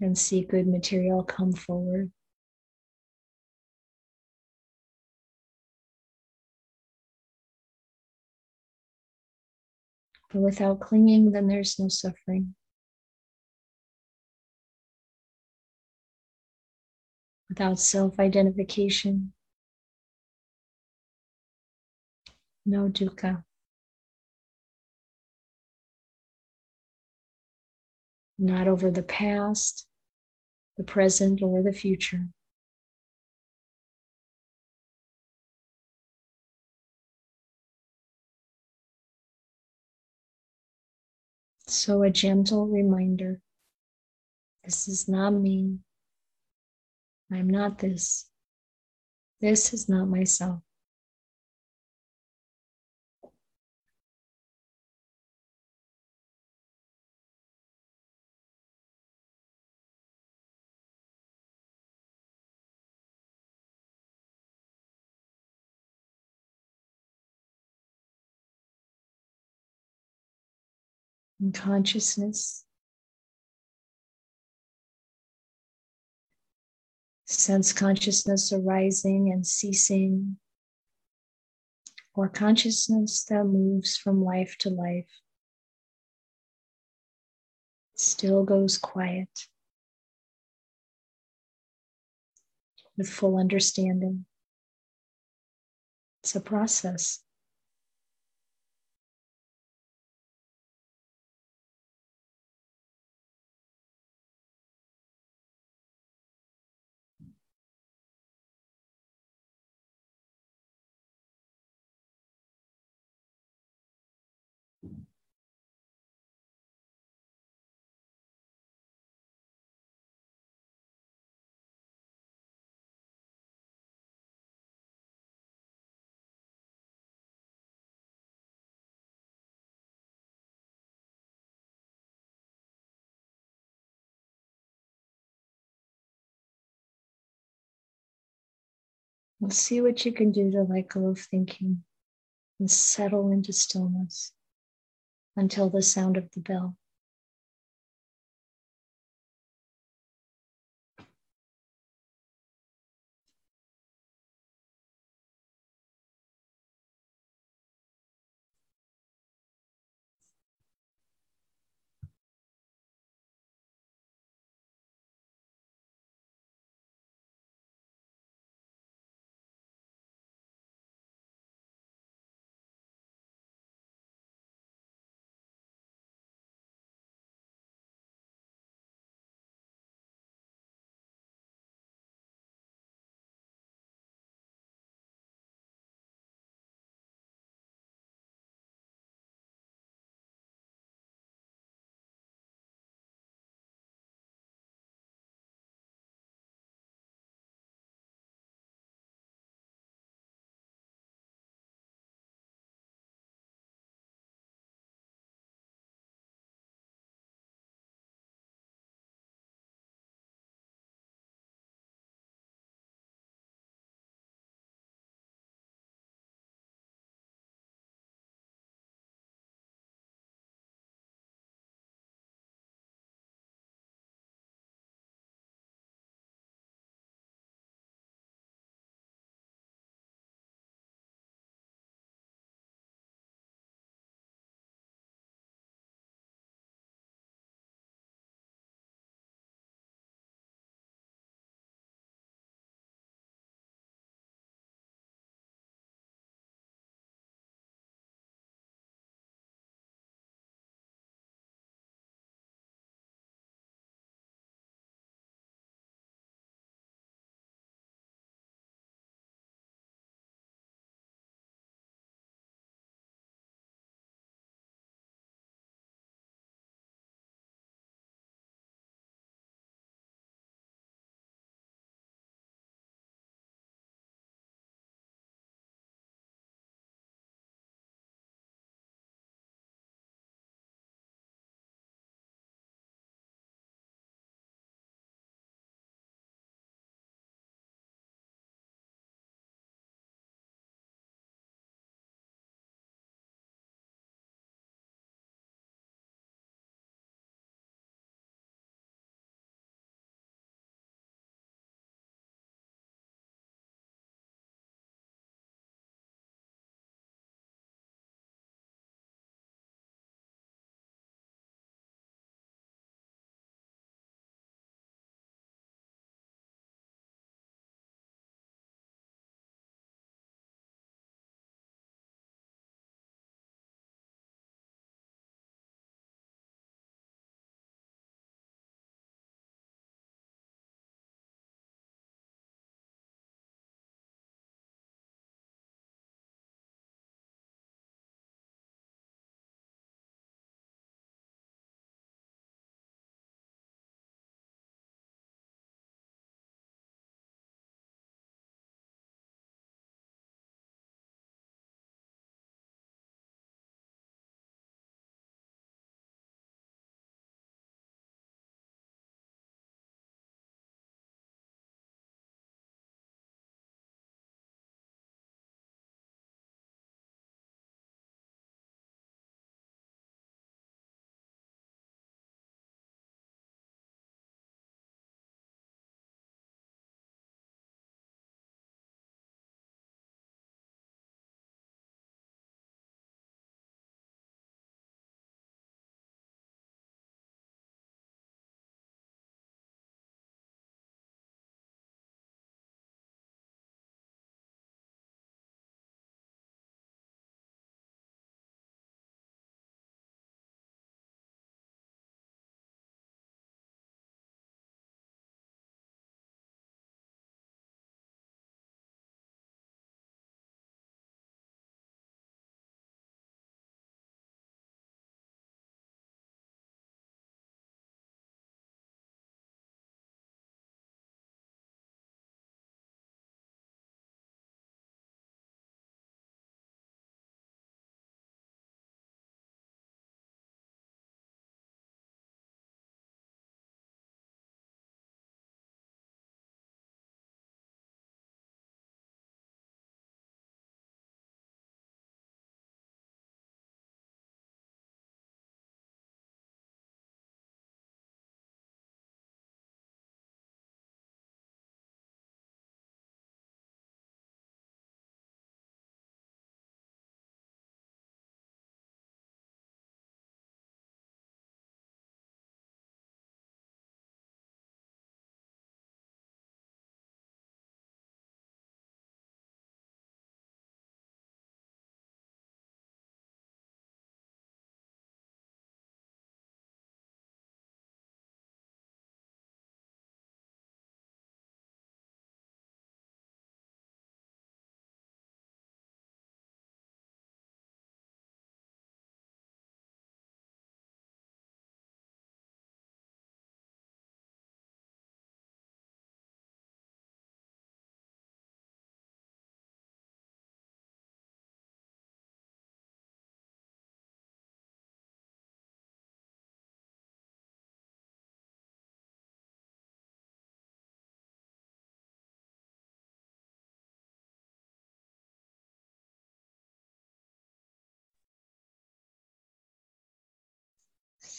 and see good material come forward. Without clinging, then there's no suffering. Without self identification, no dukkha. Not over the past, the present, or the future. So, a gentle reminder this is not me. I'm not this. This is not myself. And consciousness. Sense consciousness arising and ceasing, or consciousness that moves from life to life, still goes quiet with full understanding. It's a process. We'll see what you can do to let go of thinking and settle into stillness until the sound of the bell.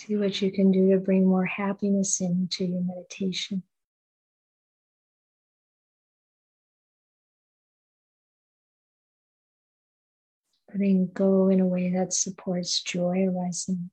See what you can do to bring more happiness into your meditation. Letting go in a way that supports joy arising.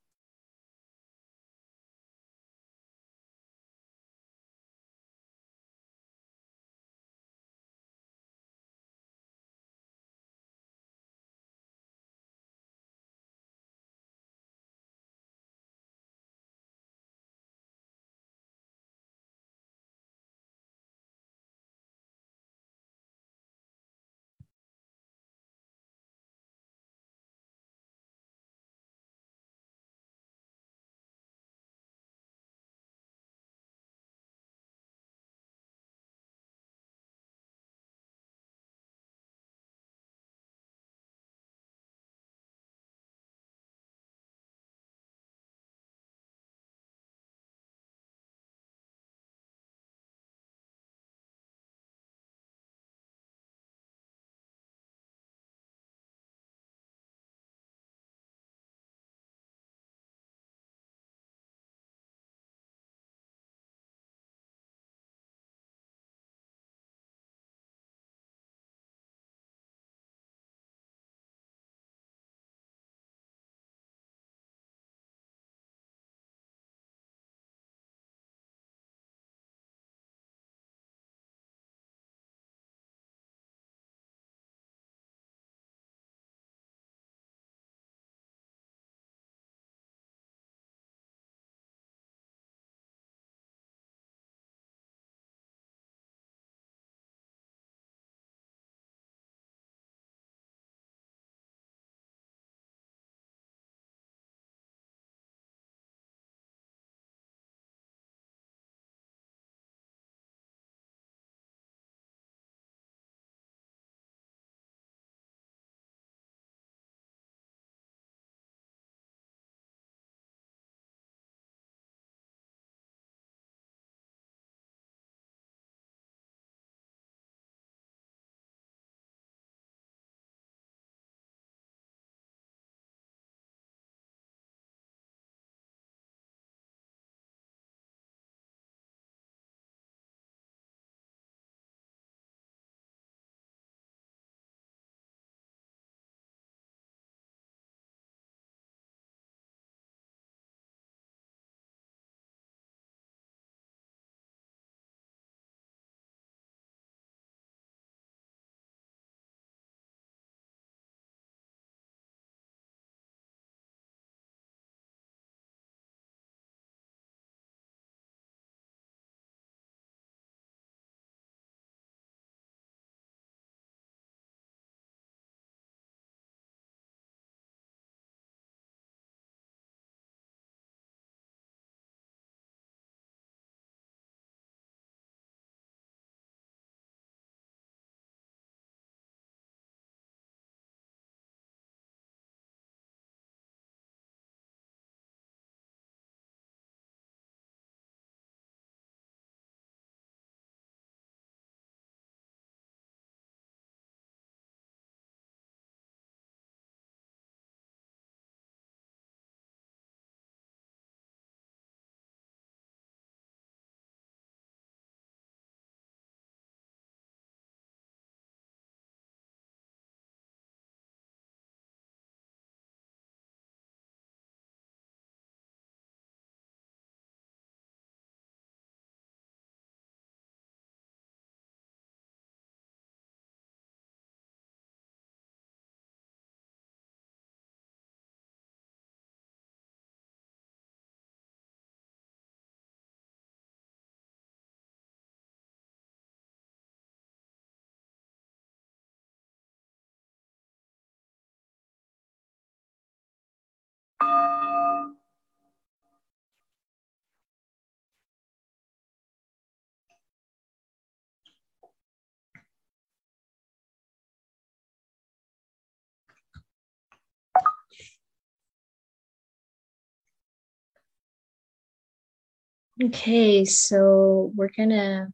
Okay, so we're gonna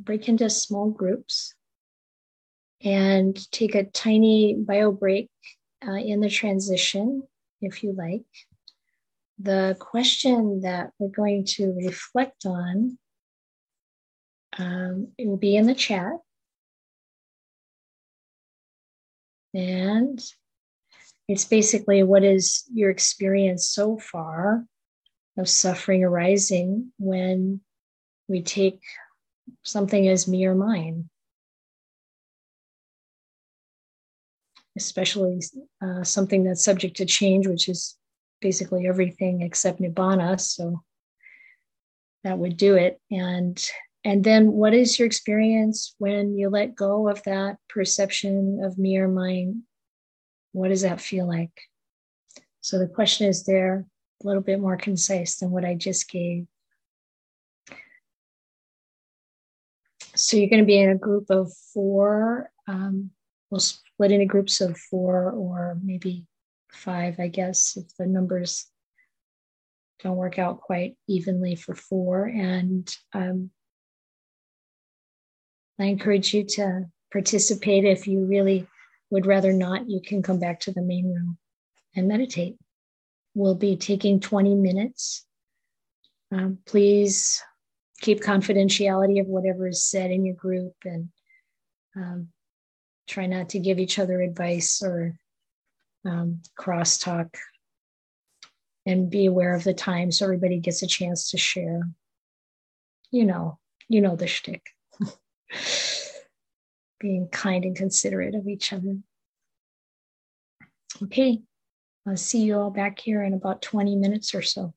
break into small groups and take a tiny bio break uh, in the transition if you like. the question that we're going to reflect on um, it will be in the chat. And it's basically what is your experience so far of suffering arising when we take something as me or mine, especially uh, something that's subject to change, which is basically everything except nibbana. So that would do it. And and then what is your experience when you let go of that perception of me or mine? What does that feel like? So the question is there a little bit more concise than what I just gave. So you're going to be in a group of four. Um, we'll split into groups of four or maybe five, I guess, if the numbers don't work out quite evenly for four. And um, I encourage you to participate. If you really would rather not, you can come back to the main room and meditate. We'll be taking 20 minutes. Um, please keep confidentiality of whatever is said in your group and um, try not to give each other advice or um, crosstalk and be aware of the time so everybody gets a chance to share. You know, you know the shtick. Being kind and considerate of each other. Okay, I'll see you all back here in about 20 minutes or so.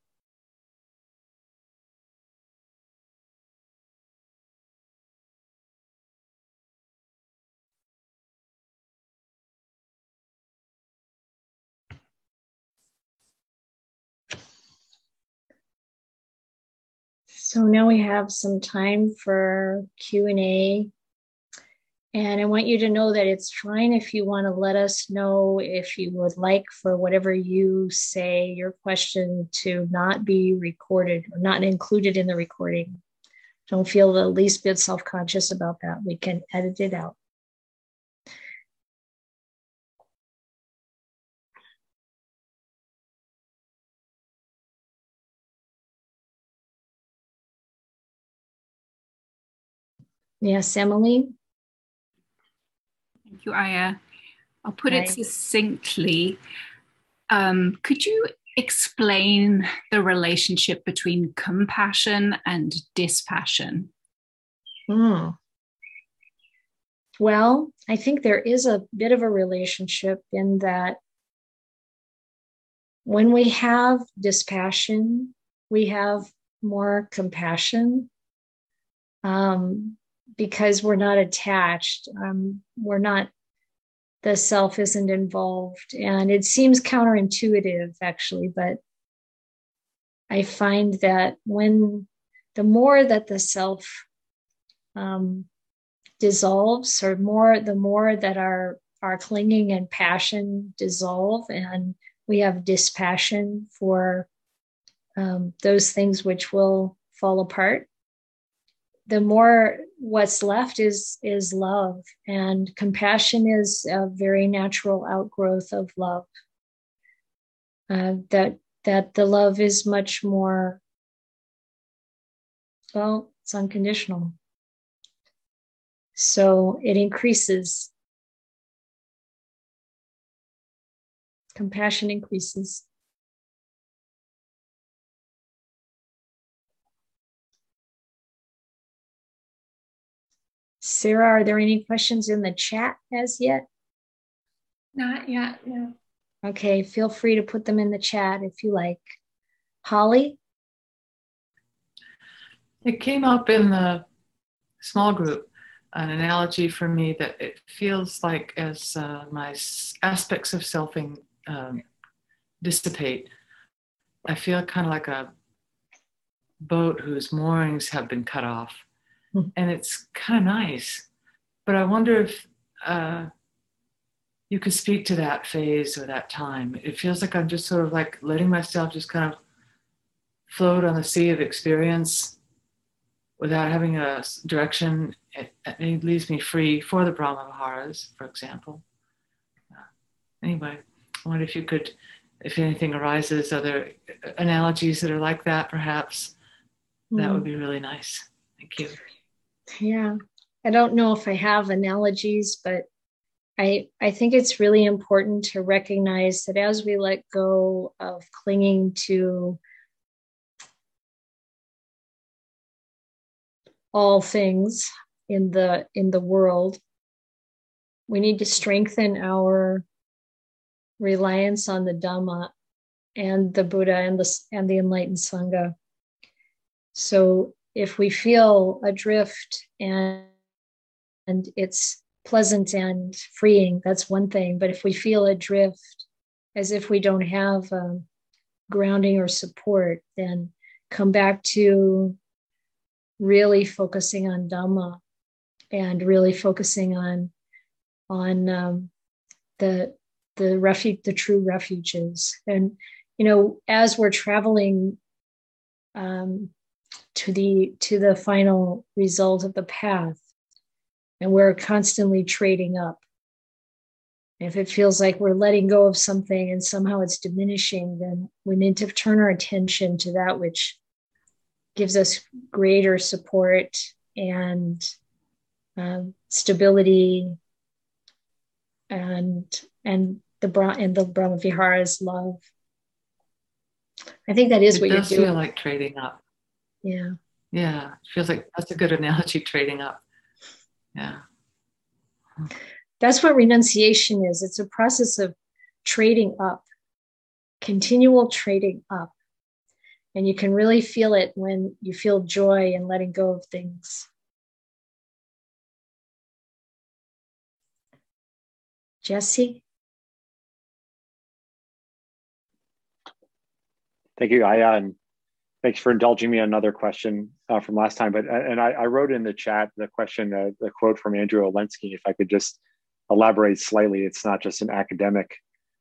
So now we have some time for Q&A. And I want you to know that it's fine if you want to let us know if you would like for whatever you say, your question to not be recorded or not included in the recording. Don't feel the least bit self conscious about that. We can edit it out. Yes, Emily. Thank you, Ayya. I'll put it succinctly. Um, could you explain the relationship between compassion and dispassion? Hmm. Well, I think there is a bit of a relationship in that when we have dispassion, we have more compassion. Um, because we're not attached. Um, we're not, the self isn't involved. And it seems counterintuitive, actually, but I find that when the more that the self um, dissolves, or more, the more that our our clinging and passion dissolve, and we have dispassion for um, those things which will fall apart the more what's left is is love and compassion is a very natural outgrowth of love. Uh, that that the love is much more well it's unconditional. So it increases. Compassion increases Sarah, are there any questions in the chat as yet? Not yet, no. Okay, feel free to put them in the chat if you like. Holly? It came up in the small group, an analogy for me that it feels like as uh, my aspects of selfing um, dissipate, I feel kind of like a boat whose moorings have been cut off and it's kind of nice. But I wonder if uh, you could speak to that phase or that time. It feels like I'm just sort of like letting myself just kind of float on the sea of experience without having a direction. It, it leaves me free for the Brahma Viharas, for example. Uh, anyway, I wonder if you could if anything arises, other analogies that are like that, perhaps, mm. that would be really nice. Thank you. Yeah. I don't know if I have analogies, but I, I think it's really important to recognize that as we let go of clinging to all things in the in the world, we need to strengthen our reliance on the Dhamma and the Buddha and the and the enlightened Sangha. So if we feel adrift and and it's pleasant and freeing, that's one thing. But if we feel adrift as if we don't have um, grounding or support, then come back to really focusing on Dhamma and really focusing on on um, the the refuge, the true refuges. And you know, as we're traveling um, to the to the final result of the path, and we're constantly trading up. If it feels like we're letting go of something and somehow it's diminishing, then we need to turn our attention to that which gives us greater support and um, stability and and the Bra- and the Brahma Viharas love. I think that is it what you're doing. feel like trading up. Yeah. Yeah, feels like that's a good analogy. Trading up. Yeah. That's what renunciation is. It's a process of trading up, continual trading up. And you can really feel it when you feel joy and letting go of things. Jesse? Thank you. I um, thanks for indulging me another question uh, from last time. But and I, I, wrote in the chat the question, uh, the quote from Andrew Olendzki. If I could just elaborate slightly, it's not just an academic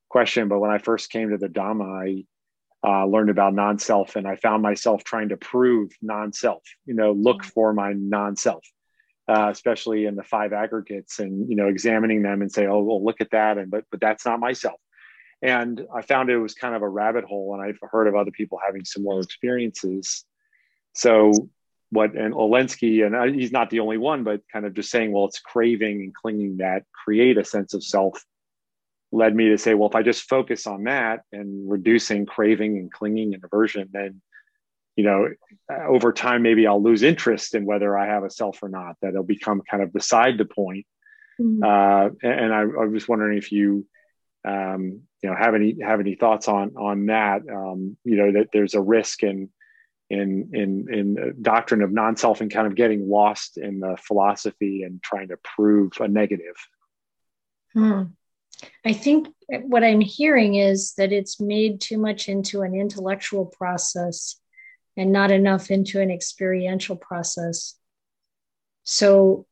question, but when I first came to the Dhamma, I uh, learned about non-self, and I found myself trying to prove non-self. You know, look mm. for my non-self. Uh, especially in the five aggregates and you know examining them and say oh well look at that and but but that's not myself and I found it was kind of a rabbit hole, and I've heard of other people having similar experiences. So, what and Olendzki, and he's not the only one, but kind of just saying, well, it's craving and clinging that create a sense of self, led me to say, well, if I just focus on that and reducing craving and clinging and aversion, then you know, over time, maybe I'll lose interest in whether I have a self or not. That it'll become kind of beside the point. Mm-hmm. Uh, and I, I was wondering if you um, you know have any have any thoughts on on that? Um, you know that there's a risk in in in in doctrine of non-self and kind of getting lost in the philosophy and trying to prove a negative. Hmm. i think what i'm hearing is that it's made too much into an intellectual process and not enough into an experiential process. So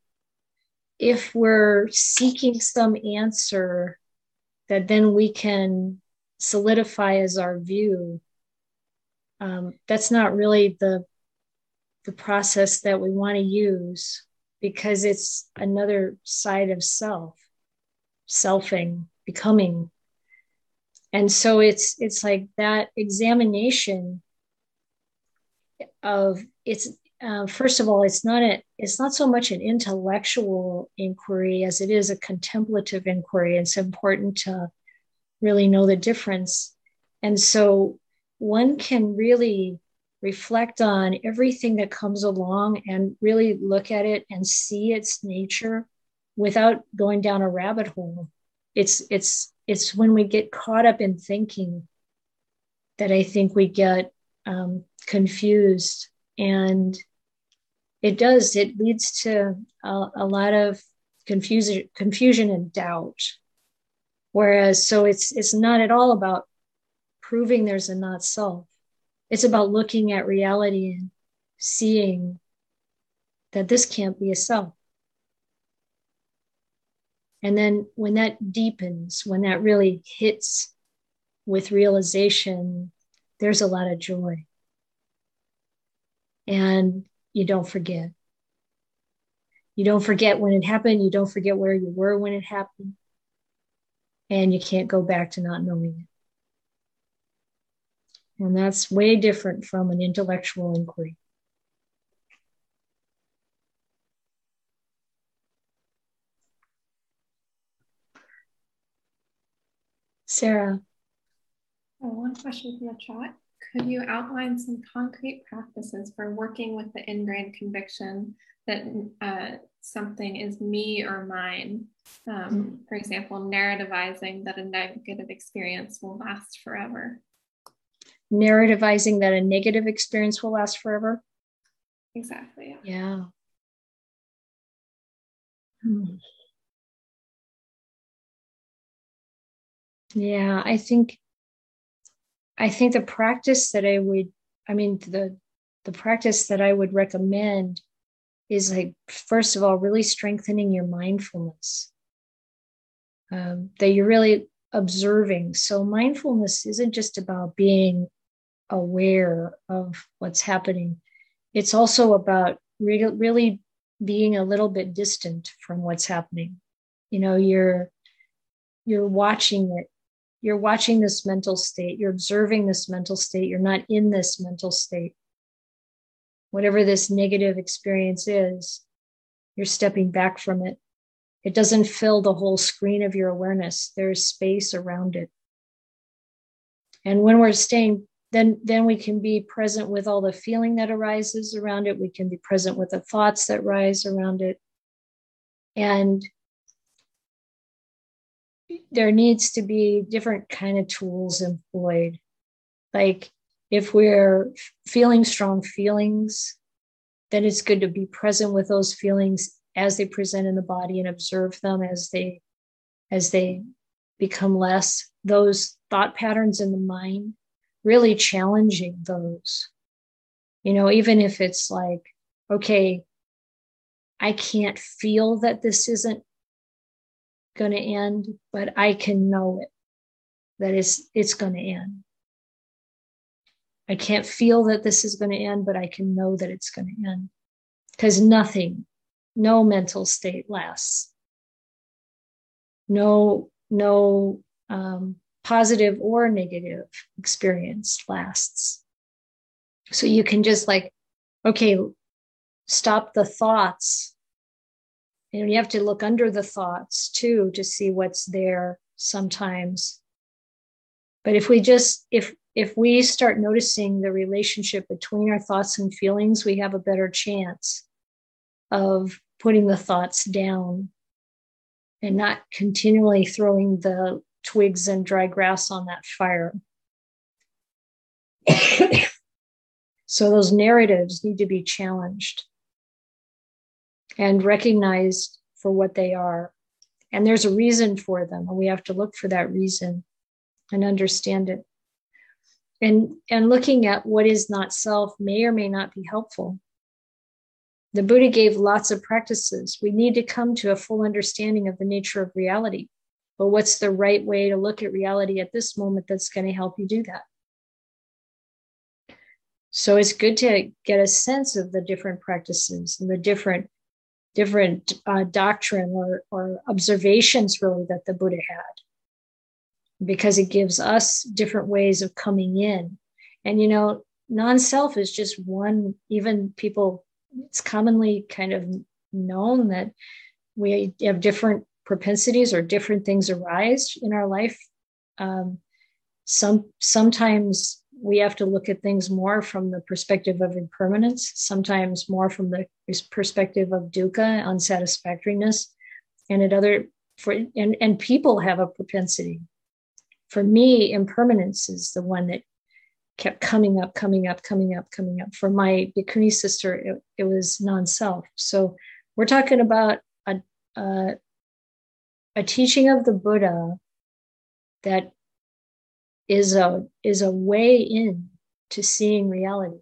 if we're seeking some answer that then we can solidify as our view. Um, that's not really the the process that we want to use because it's another side of self selfing becoming. And so it's it's like that examination of it's uh, first of all it's not a it's not so much an intellectual inquiry as it is a contemplative inquiry. It's important to really know the difference. And so one can really reflect on everything that comes along and really look at it and see its nature without going down a rabbit hole. It's it's it's when we get caught up in thinking that i think we get um, confused and it does it leads to a, a lot of confusion confusion and doubt. Whereas so it's it's not at all about proving there's a not self. It's about looking at reality and seeing that this can't be a self. And then when that deepens when that really hits with realization there's a lot of joy and you don't forget. You don't forget when it happened. You don't forget where you were when it happened. And you can't go back to not knowing it. And that's way different from an intellectual inquiry. Sarah. Oh, one question from the chat. Could you outline some concrete practices for working with the ingrained conviction that uh, something is me or mine? Um, for example, narrativizing that a negative experience will last forever. Narrativizing that a negative experience will last forever? Exactly. Yeah. yeah. Hmm. Yeah, I think I think the practice that I would, I mean, the the practice that I would recommend is like first of all, really strengthening your mindfulness. Um, that you're really observing. So mindfulness isn't just about being aware of what's happening. It's also about re- really being a little bit distant from what's happening. You know, you're you're watching it you're watching this mental state, you're observing this mental state, you're not in this mental state. Whatever this negative experience is, you're stepping back from it. It doesn't fill the whole screen of your awareness, there's space around it. And when we're staying, then, then we can be present with all the feeling that arises around it. We can be present with the thoughts that rise around it. And there needs to be different kind of tools employed. Like if we're feeling strong feelings then it's good to be present with those feelings as they present in the body and observe them as they as they become less. Those thought patterns in the mind really challenging those. You know even if it's like okay i can't feel that this isn't going to end, but I can know it that it's, it's going to end. I can't feel that this is going to end, but I can know that it's going to end because nothing, no mental state lasts. No, no um, positive or negative experience lasts. So you can just like, okay, stop the thoughts and you have to look under the thoughts too to see what's there sometimes. But if we just if if we start noticing the relationship between our thoughts and feelings we have a better chance of putting the thoughts down and not continually throwing the twigs and dry grass on that fire. So those narratives need to be challenged and recognized for what they are. And there's a reason for them, and we have to look for that reason and understand it. And, and looking at what is not self may or may not be helpful. The Buddha gave lots of practices. We need to come to a full understanding of the nature of reality. But what's the right way to look at reality at this moment that's going to help you do that? So it's good to get a sense of the different practices and the different different uh, doctrine or, or observations really that the Buddha had, because it gives us different ways of coming in. And, you know, non self is just one, even people, it's commonly kind of known that we have different propensities or different things arise in our life. Um, some sometimes we have to look at things more from the perspective of impermanence, sometimes more from the perspective of dukkha, unsatisfactoriness, and at other for and, and people have a propensity. For me, impermanence is the one that kept coming up, coming up, coming up, coming up. For my Bhikkhuni sister, it, it was non-self. So we're talking about a, a, a teaching of the Buddha that is a is a way in to seeing reality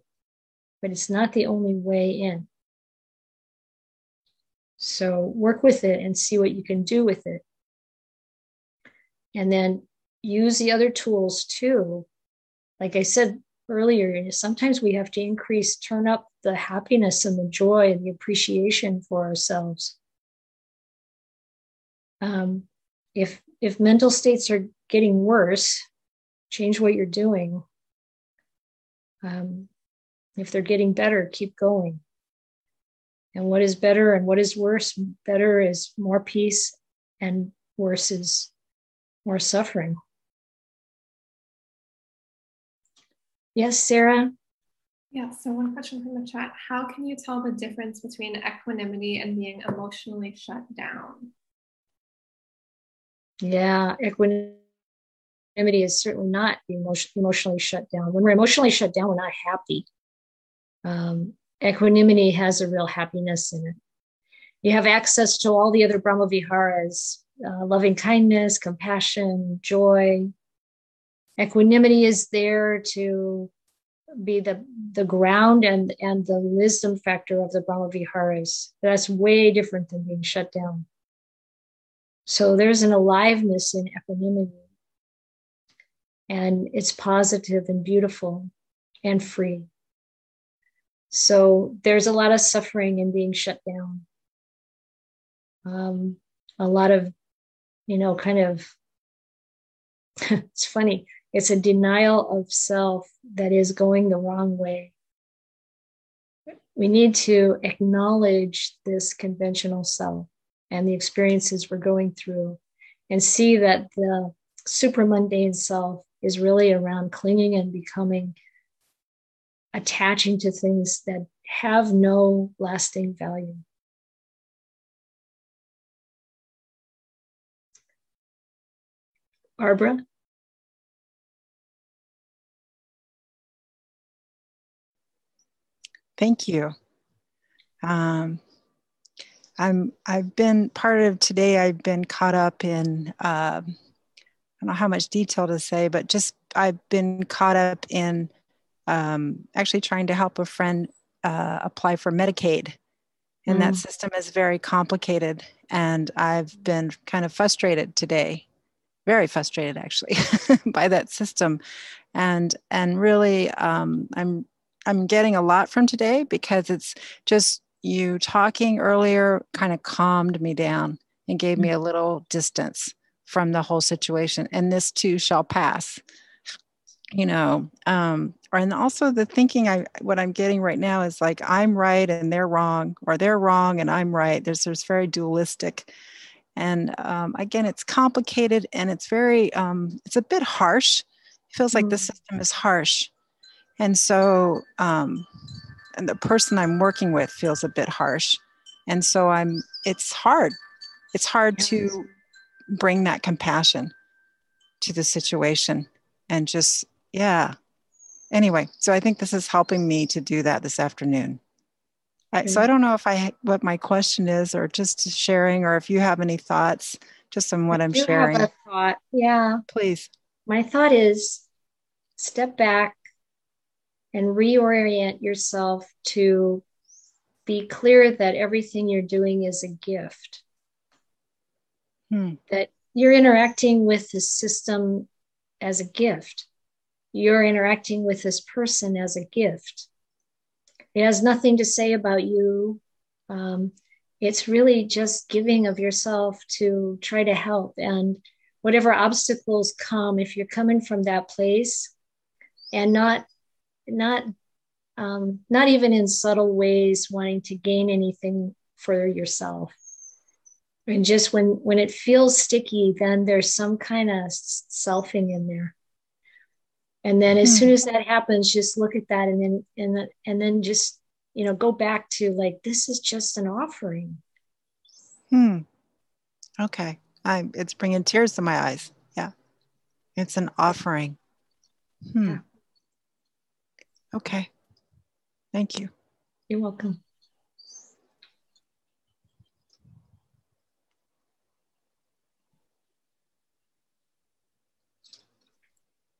but it's not the only way in. So work with it and see what you can do with it. And then use the other tools too. Like i said earlier sometimes we have to increase turn up the happiness and the joy and the appreciation for ourselves. Um, if if mental states are getting worse change what you're doing Um, if they're getting better, keep going. And what is better and what is worse? Better is more peace, and worse is more suffering. Yes, Sarah? Yeah, so one question from the chat How can you tell the difference between equanimity and being emotionally shut down? Yeah, equanimity is certainly not emotion, emotionally shut down. When we're emotionally shut down, we're not happy. Um, equanimity has a real happiness in it. You have access to all the other Brahma Viharas uh, loving kindness, compassion, joy. Equanimity is there to be the, the ground and, and the wisdom factor of the Brahma Viharas. That's way different than being shut down. So there's an aliveness in equanimity. And it's positive and beautiful and free. So there's a lot of suffering in being shut down. Um, a lot of, you know, kind of, it's funny, it's a denial of self that is going the wrong way. We need to acknowledge this conventional self and the experiences we're going through and see that the supramundane self is really around clinging and becoming attaching to things that have no lasting value. Barbara? Thank you. Um, I'm I've been part of today. I've been caught up in uh, I don't know how much detail to say, but just I've been caught up in um, actually trying to help a friend uh, apply for Medicaid. And mm. that system is very complicated. And I've been kind of frustrated today, very frustrated actually, by that system. And and really, um, I'm I'm getting a lot from today because it's just you talking earlier kind of calmed me down and gave me mm. a little distance from the whole situation. And this too shall pass you know um and also the thinking i what i'm getting right now is like i'm right and they're wrong or they're wrong and i'm right. There's there's very dualistic and um, again it's complicated and it's very um, it's a bit harsh. It feels like mm. the system is harsh. And so um, and the person i'm working with feels a bit harsh. And so i'm it's hard. It's hard to bring that compassion to the situation and just yeah. Anyway so i think this is helping me to do that this afternoon. Right, so i don't know if i what my question is or just sharing or if you have any thoughts just on what I am sharing have a thought. Yeah. Please. My thought is step back and reorient yourself to be clear that everything you're doing is a gift hmm. that you're interacting with the system as a gift you're interacting with this person as a gift. It has nothing to say about you. Um, it's really just giving of yourself to try to help. And whatever obstacles come, if you're coming from that place and not, not, um, not even in subtle ways wanting to gain anything for yourself. And just when when it feels sticky, then there's some kind of selfing in there. And then as mm soon as that happens just look at that and then and, and then just you know go back to like this is just an offering. Hmm. Okay. I it's bringing tears to my eyes. Yeah. It's an offering. Hmm. Yeah. okay. Thank you. You're welcome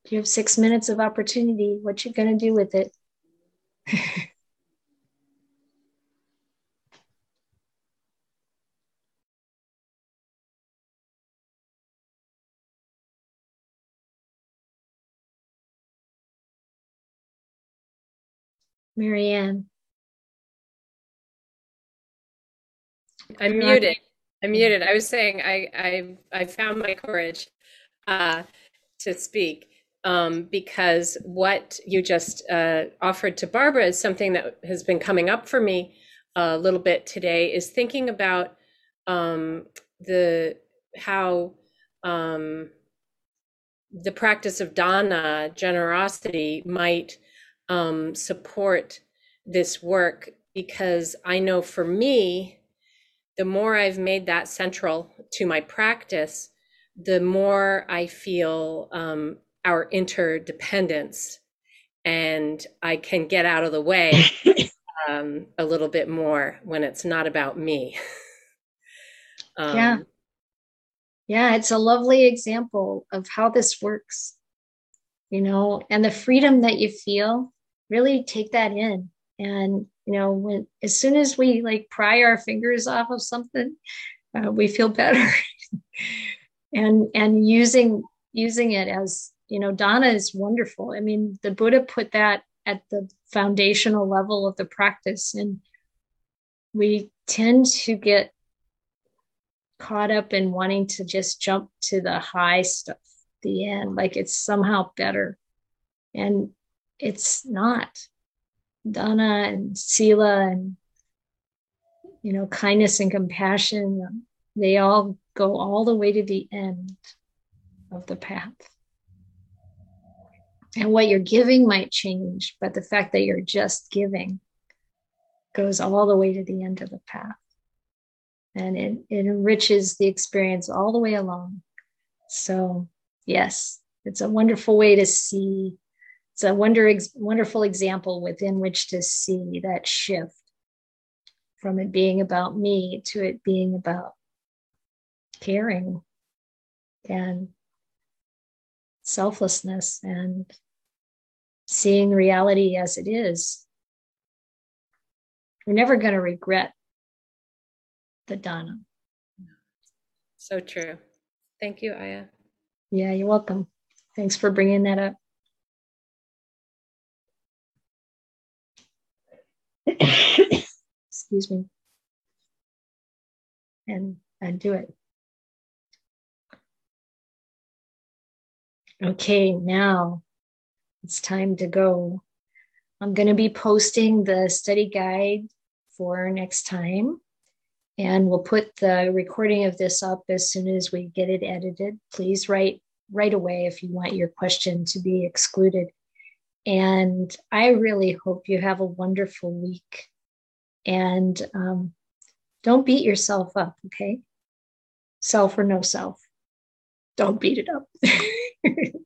You have six minutes of opportunity. What you going to do with it? Marianne. I'm muted. I'm muted. I was saying I I I found my courage uh, to speak. Um, because what you just uh, offered to Barbara is something that has been coming up for me a little bit today. Is thinking about um, the how um, the practice of dana generosity might um, support this work because I know for me, the more I've made that central to my practice, the more I feel um, our interdependence and I can get out of the way um, a little bit more when it's not about me. um, yeah. Yeah, it's a lovely example of how this works, you know, and the freedom that you feel, really take that in. And, you know, when as soon as we like pry our fingers off of something, uh, we feel better. and and using using it as you know dana is wonderful. I mean the buddha put that at the foundational level of the practice and we tend to get caught up in wanting to just jump to the high stuff the end like it's somehow better. And it's not. Dana and sila and you know kindness and compassion they all go all the way to the end of the path and what you're giving might change, but the fact that you're just giving goes all the way to the end of the path. And it, it enriches the experience all the way along. So, yes, it's a wonderful way to see. It's a wonder, wonderful example within which to see that shift from it being about me to it being about caring and selflessness and seeing reality as it is, we're never going to regret the dana. So true. Thank you, Ayya. Yeah, you're welcome. Thanks for bringing that up. Excuse me. And and do it. Okay, now it's time to go. I'm going to be posting the study guide for next time. And we'll put the recording of this up as soon as we get it edited. Please write right away if you want your question to be excluded. And I really hope you have a wonderful week. And um, don't beat yourself up, okay? Self or no self. Don't beat it up.